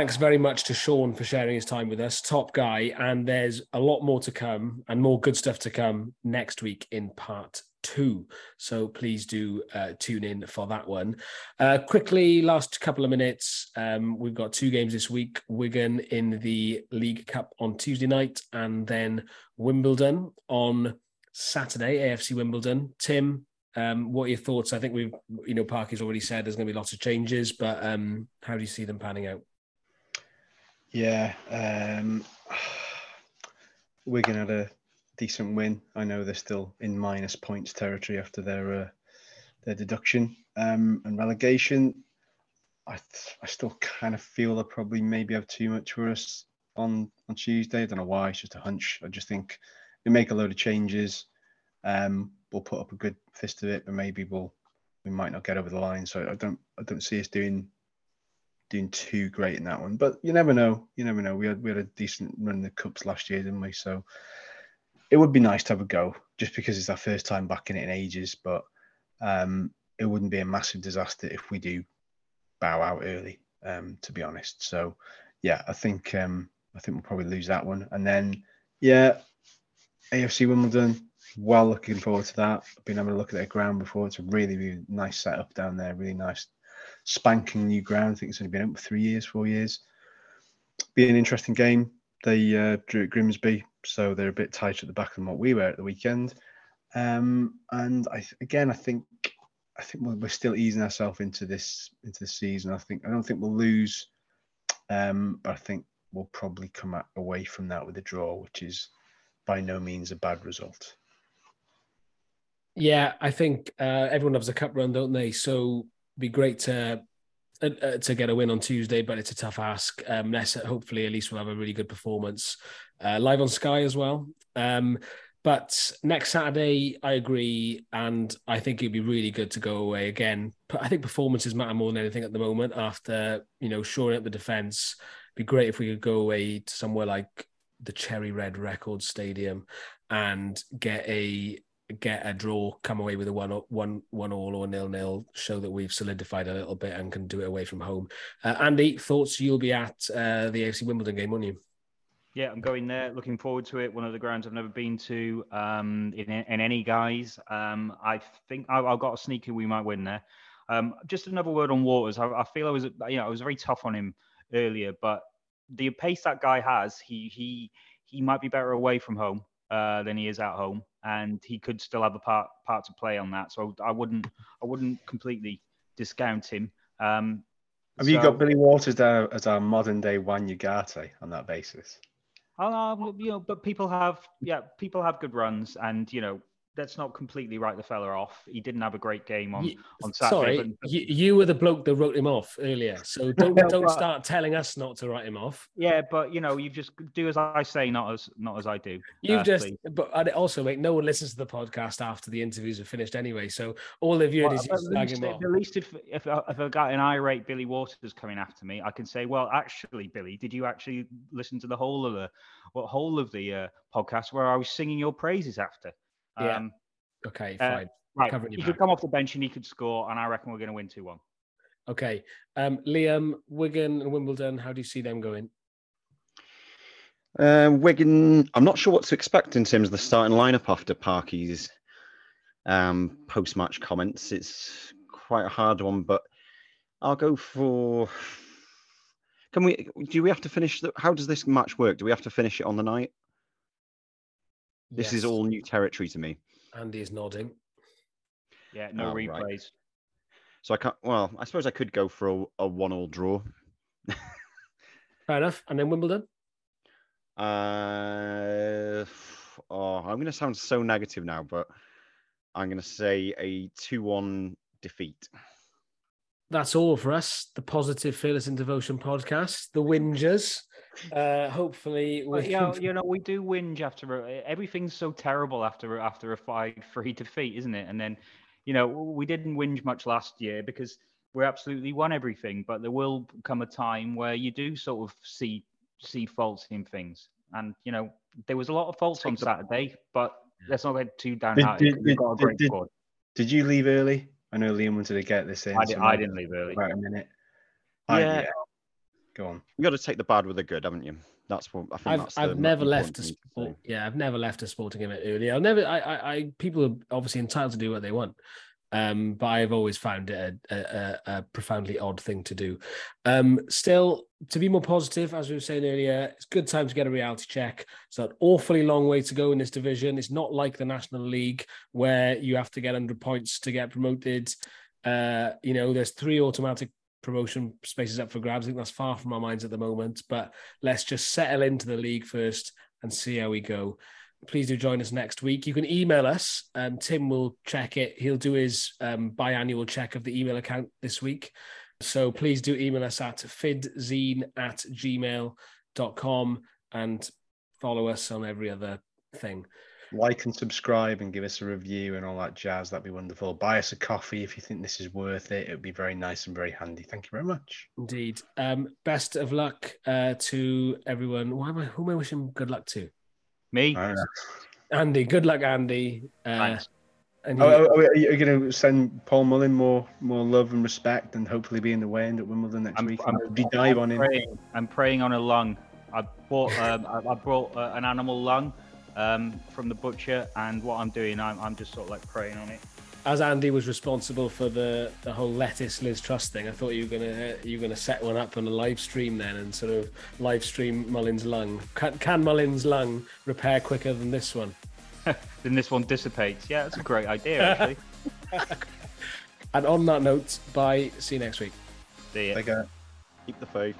S1: Thanks very much to Shaun for sharing his time with us. Top guy. And there's a lot more to come and more good stuff to come next week in part two. So please do uh, tune in for that one. Uh, quickly, last couple of minutes. Um, we've got two games this week Wigan in the League Cup on Tuesday night, and then Wimbledon on Saturday, AFC Wimbledon. Tim, um, what are your thoughts? I think we've, you know, Parky's already said there's going to be lots of changes, but um, how do you see them panning out?
S3: Yeah, um, Wigan had a decent win. I know they're still in minus points territory after their uh, their deduction um, and relegation. I th- I still kind of feel they probably maybe have too much for us on on Tuesday. I don't know why. It's just a hunch. I just think we make a load of changes. Um, we'll put up a good fist of it, but maybe we'll we might not get over the line. So I don't I don't see us doing doing too great in that one. But you never know. You never know. We had we had a decent run in the cups last year, didn't we? So it would be nice to have a go, just because it's our first time back in it in ages. But um, it wouldn't be a massive disaster if we do bow out early. Um, to be honest. So yeah, I think um, I think we'll probably lose that one. And then yeah, AFC Wimbledon. Well, looking forward to that. I've been having a look at their ground before. It's a really, really nice setup down there. Really nice spanking new ground. I think it's only been out for three years, four years. Be an interesting game. They uh, drew at Grimsby, so they're a bit tighter at the back than what we were at the weekend. Um, and I again, I think I think we're, we're still easing ourselves into this into the season. I think I don't think we'll lose, um, but I think we'll probably come away from that with a draw, which is by no means a bad result.
S1: Yeah, I think uh, everyone loves a cup run, don't they? So be great to uh, uh, to get a win on Tuesday, but it's a tough ask. Um, hopefully, at least we'll have a really good performance uh, live on Sky as well. Um, but next Saturday, I agree, and I think it'd be really good to go away again. But I think performances matter more than anything at the moment. After you know shoring up the defense, be great if we could go away to somewhere like the Cherry Red Record Stadium and get a get a draw, come away with a one one one all or nil nil, show that we've solidified a little bit and can do it away from home. Uh, Andy, thoughts? You'll be at uh, the AFC Wimbledon game, won't you?
S2: Yeah, I'm going there. Looking forward to it. One of the grounds I've never been to um, in, in any guys. Um, I think I, have got a sneaky we might win there. Um, just another word on Waters. I, I, feel I was, you know, I was very tough on him earlier, but the pace that guy has, he he he might be better away from home uh, than he is at home, and he could still have a part part to play on that. So I wouldn't I wouldn't completely discount him. Um,
S3: have so, you got Billy Waters there as our modern day Juan Ugarte on that basis?
S2: Uh, you know, but people have, yeah, people have good runs, and you know, let's not completely write the fella off. He didn't have a great game on, on Saturday.
S1: Sorry,
S2: but,
S1: you, you, were the bloke that wrote him off earlier. So don't don't start telling us not to write him off.
S2: Yeah, but you know, you just do as I say, not as not as I do.
S1: You've uh, just, please. but also, mate, no one listens to the podcast after the interviews are finished anyway. So all they've heard well, is you him off.
S2: At least if if if I got an irate Billy Waters coming after me, I can say, well, actually, Billy, did you actually listen to the whole of the what whole of the uh, podcast where I was singing your praises after?
S1: Yeah. Um, Okay, uh, fine. Uh,
S2: right. He back. could come off the bench and he could score, and I reckon we're going to win 2 1.
S1: Okay. Um, Liam, Wigan and Wimbledon, how do you see them going?
S4: Uh, Wigan, I'm not sure what to expect in terms of the starting lineup after Parky's um, post match comments. It's quite a hard one, but I'll go for. Can we? Do we have to finish? The, how does this match work? Do we have to finish it on the night? This yes. is all new territory to me.
S1: Andy is nodding.
S2: Yeah, no oh, replays. Right.
S4: So I can't. Well, I suppose I could go for a, a one-all draw.
S1: Fair enough. And then Wimbledon.
S4: Uh, oh, I'm going to sound so negative now, but I'm going to say a two-one defeat.
S1: That's all for us. The Positive Fearless in Devotion podcast. The Whingers. Uh, hopefully,
S2: we yeah, you know, we do whinge after everything's so terrible after after a five three defeat, isn't it? And then, you know, we didn't whinge much last year because we absolutely won everything. But there will come a time where you do sort of see see faults in things, and you know, there was a lot of faults on Saturday, but let's not get too downhearted. Did, did, did,
S3: did, did you leave early? I know Liam wanted to get this in.
S2: I, did, so I didn't leave early.
S3: About a minute.
S4: Yeah. I, yeah.
S3: Go on.
S4: You got to take the bad with the good, haven't you? That's what I think.
S1: I've, I've never left a sport. Yeah, I've never left a sporting event early. I've never. I, I, I, people are obviously entitled to do what they want, um, but I've always found it a, a, a profoundly odd thing to do. Um, still, to be more positive, as we were saying earlier, it's good time to get a reality check. It's an awfully long way to go in this division. It's not like the National League where you have to get 100 points to get promoted. Uh, you know, there's three automatic promotion spaces up for grabs. I think that's far from our minds at the moment, but let's just settle into the league first and see how we go. Please do join us next week. You can email us. Um, Tim will check it. He'll do his um, biannual check of the email account this week. So please do email us at fidzine at gmail.com and follow us on every other thing
S3: like and subscribe and give us a review and all that jazz. That'd be wonderful. Buy us a coffee if you think this is worth it. It would be very nice and very handy. Thank you very much.
S1: Indeed. Um, best of luck uh, to everyone. Why am I, who am I wishing good luck to?
S2: Me.
S1: Andy. Good luck, Andy. Uh,
S3: Thanks. And oh, oh, oh, are you going to send Paul Mullin more more love and respect and hopefully be in the way end at Wimbledon next
S2: I'm,
S3: week?
S2: I'm, I'm dive on praying, him. I'm praying on a lung. I bought um, I, I brought uh, an animal lung um, from the butcher, and what I'm doing, I'm, I'm just sort of like praying on it.
S1: As Andy was responsible for the, the whole lettuce Liz Truss thing, I thought you were gonna you were gonna set one up on a live stream then and sort of live stream Mullin's lung. Can, can Mullin's lung repair quicker than this one?
S2: Then this one dissipates. Yeah, that's a great idea actually.
S1: and on that note, bye. See you next week.
S2: See you.
S3: Take care.
S4: Keep the faith.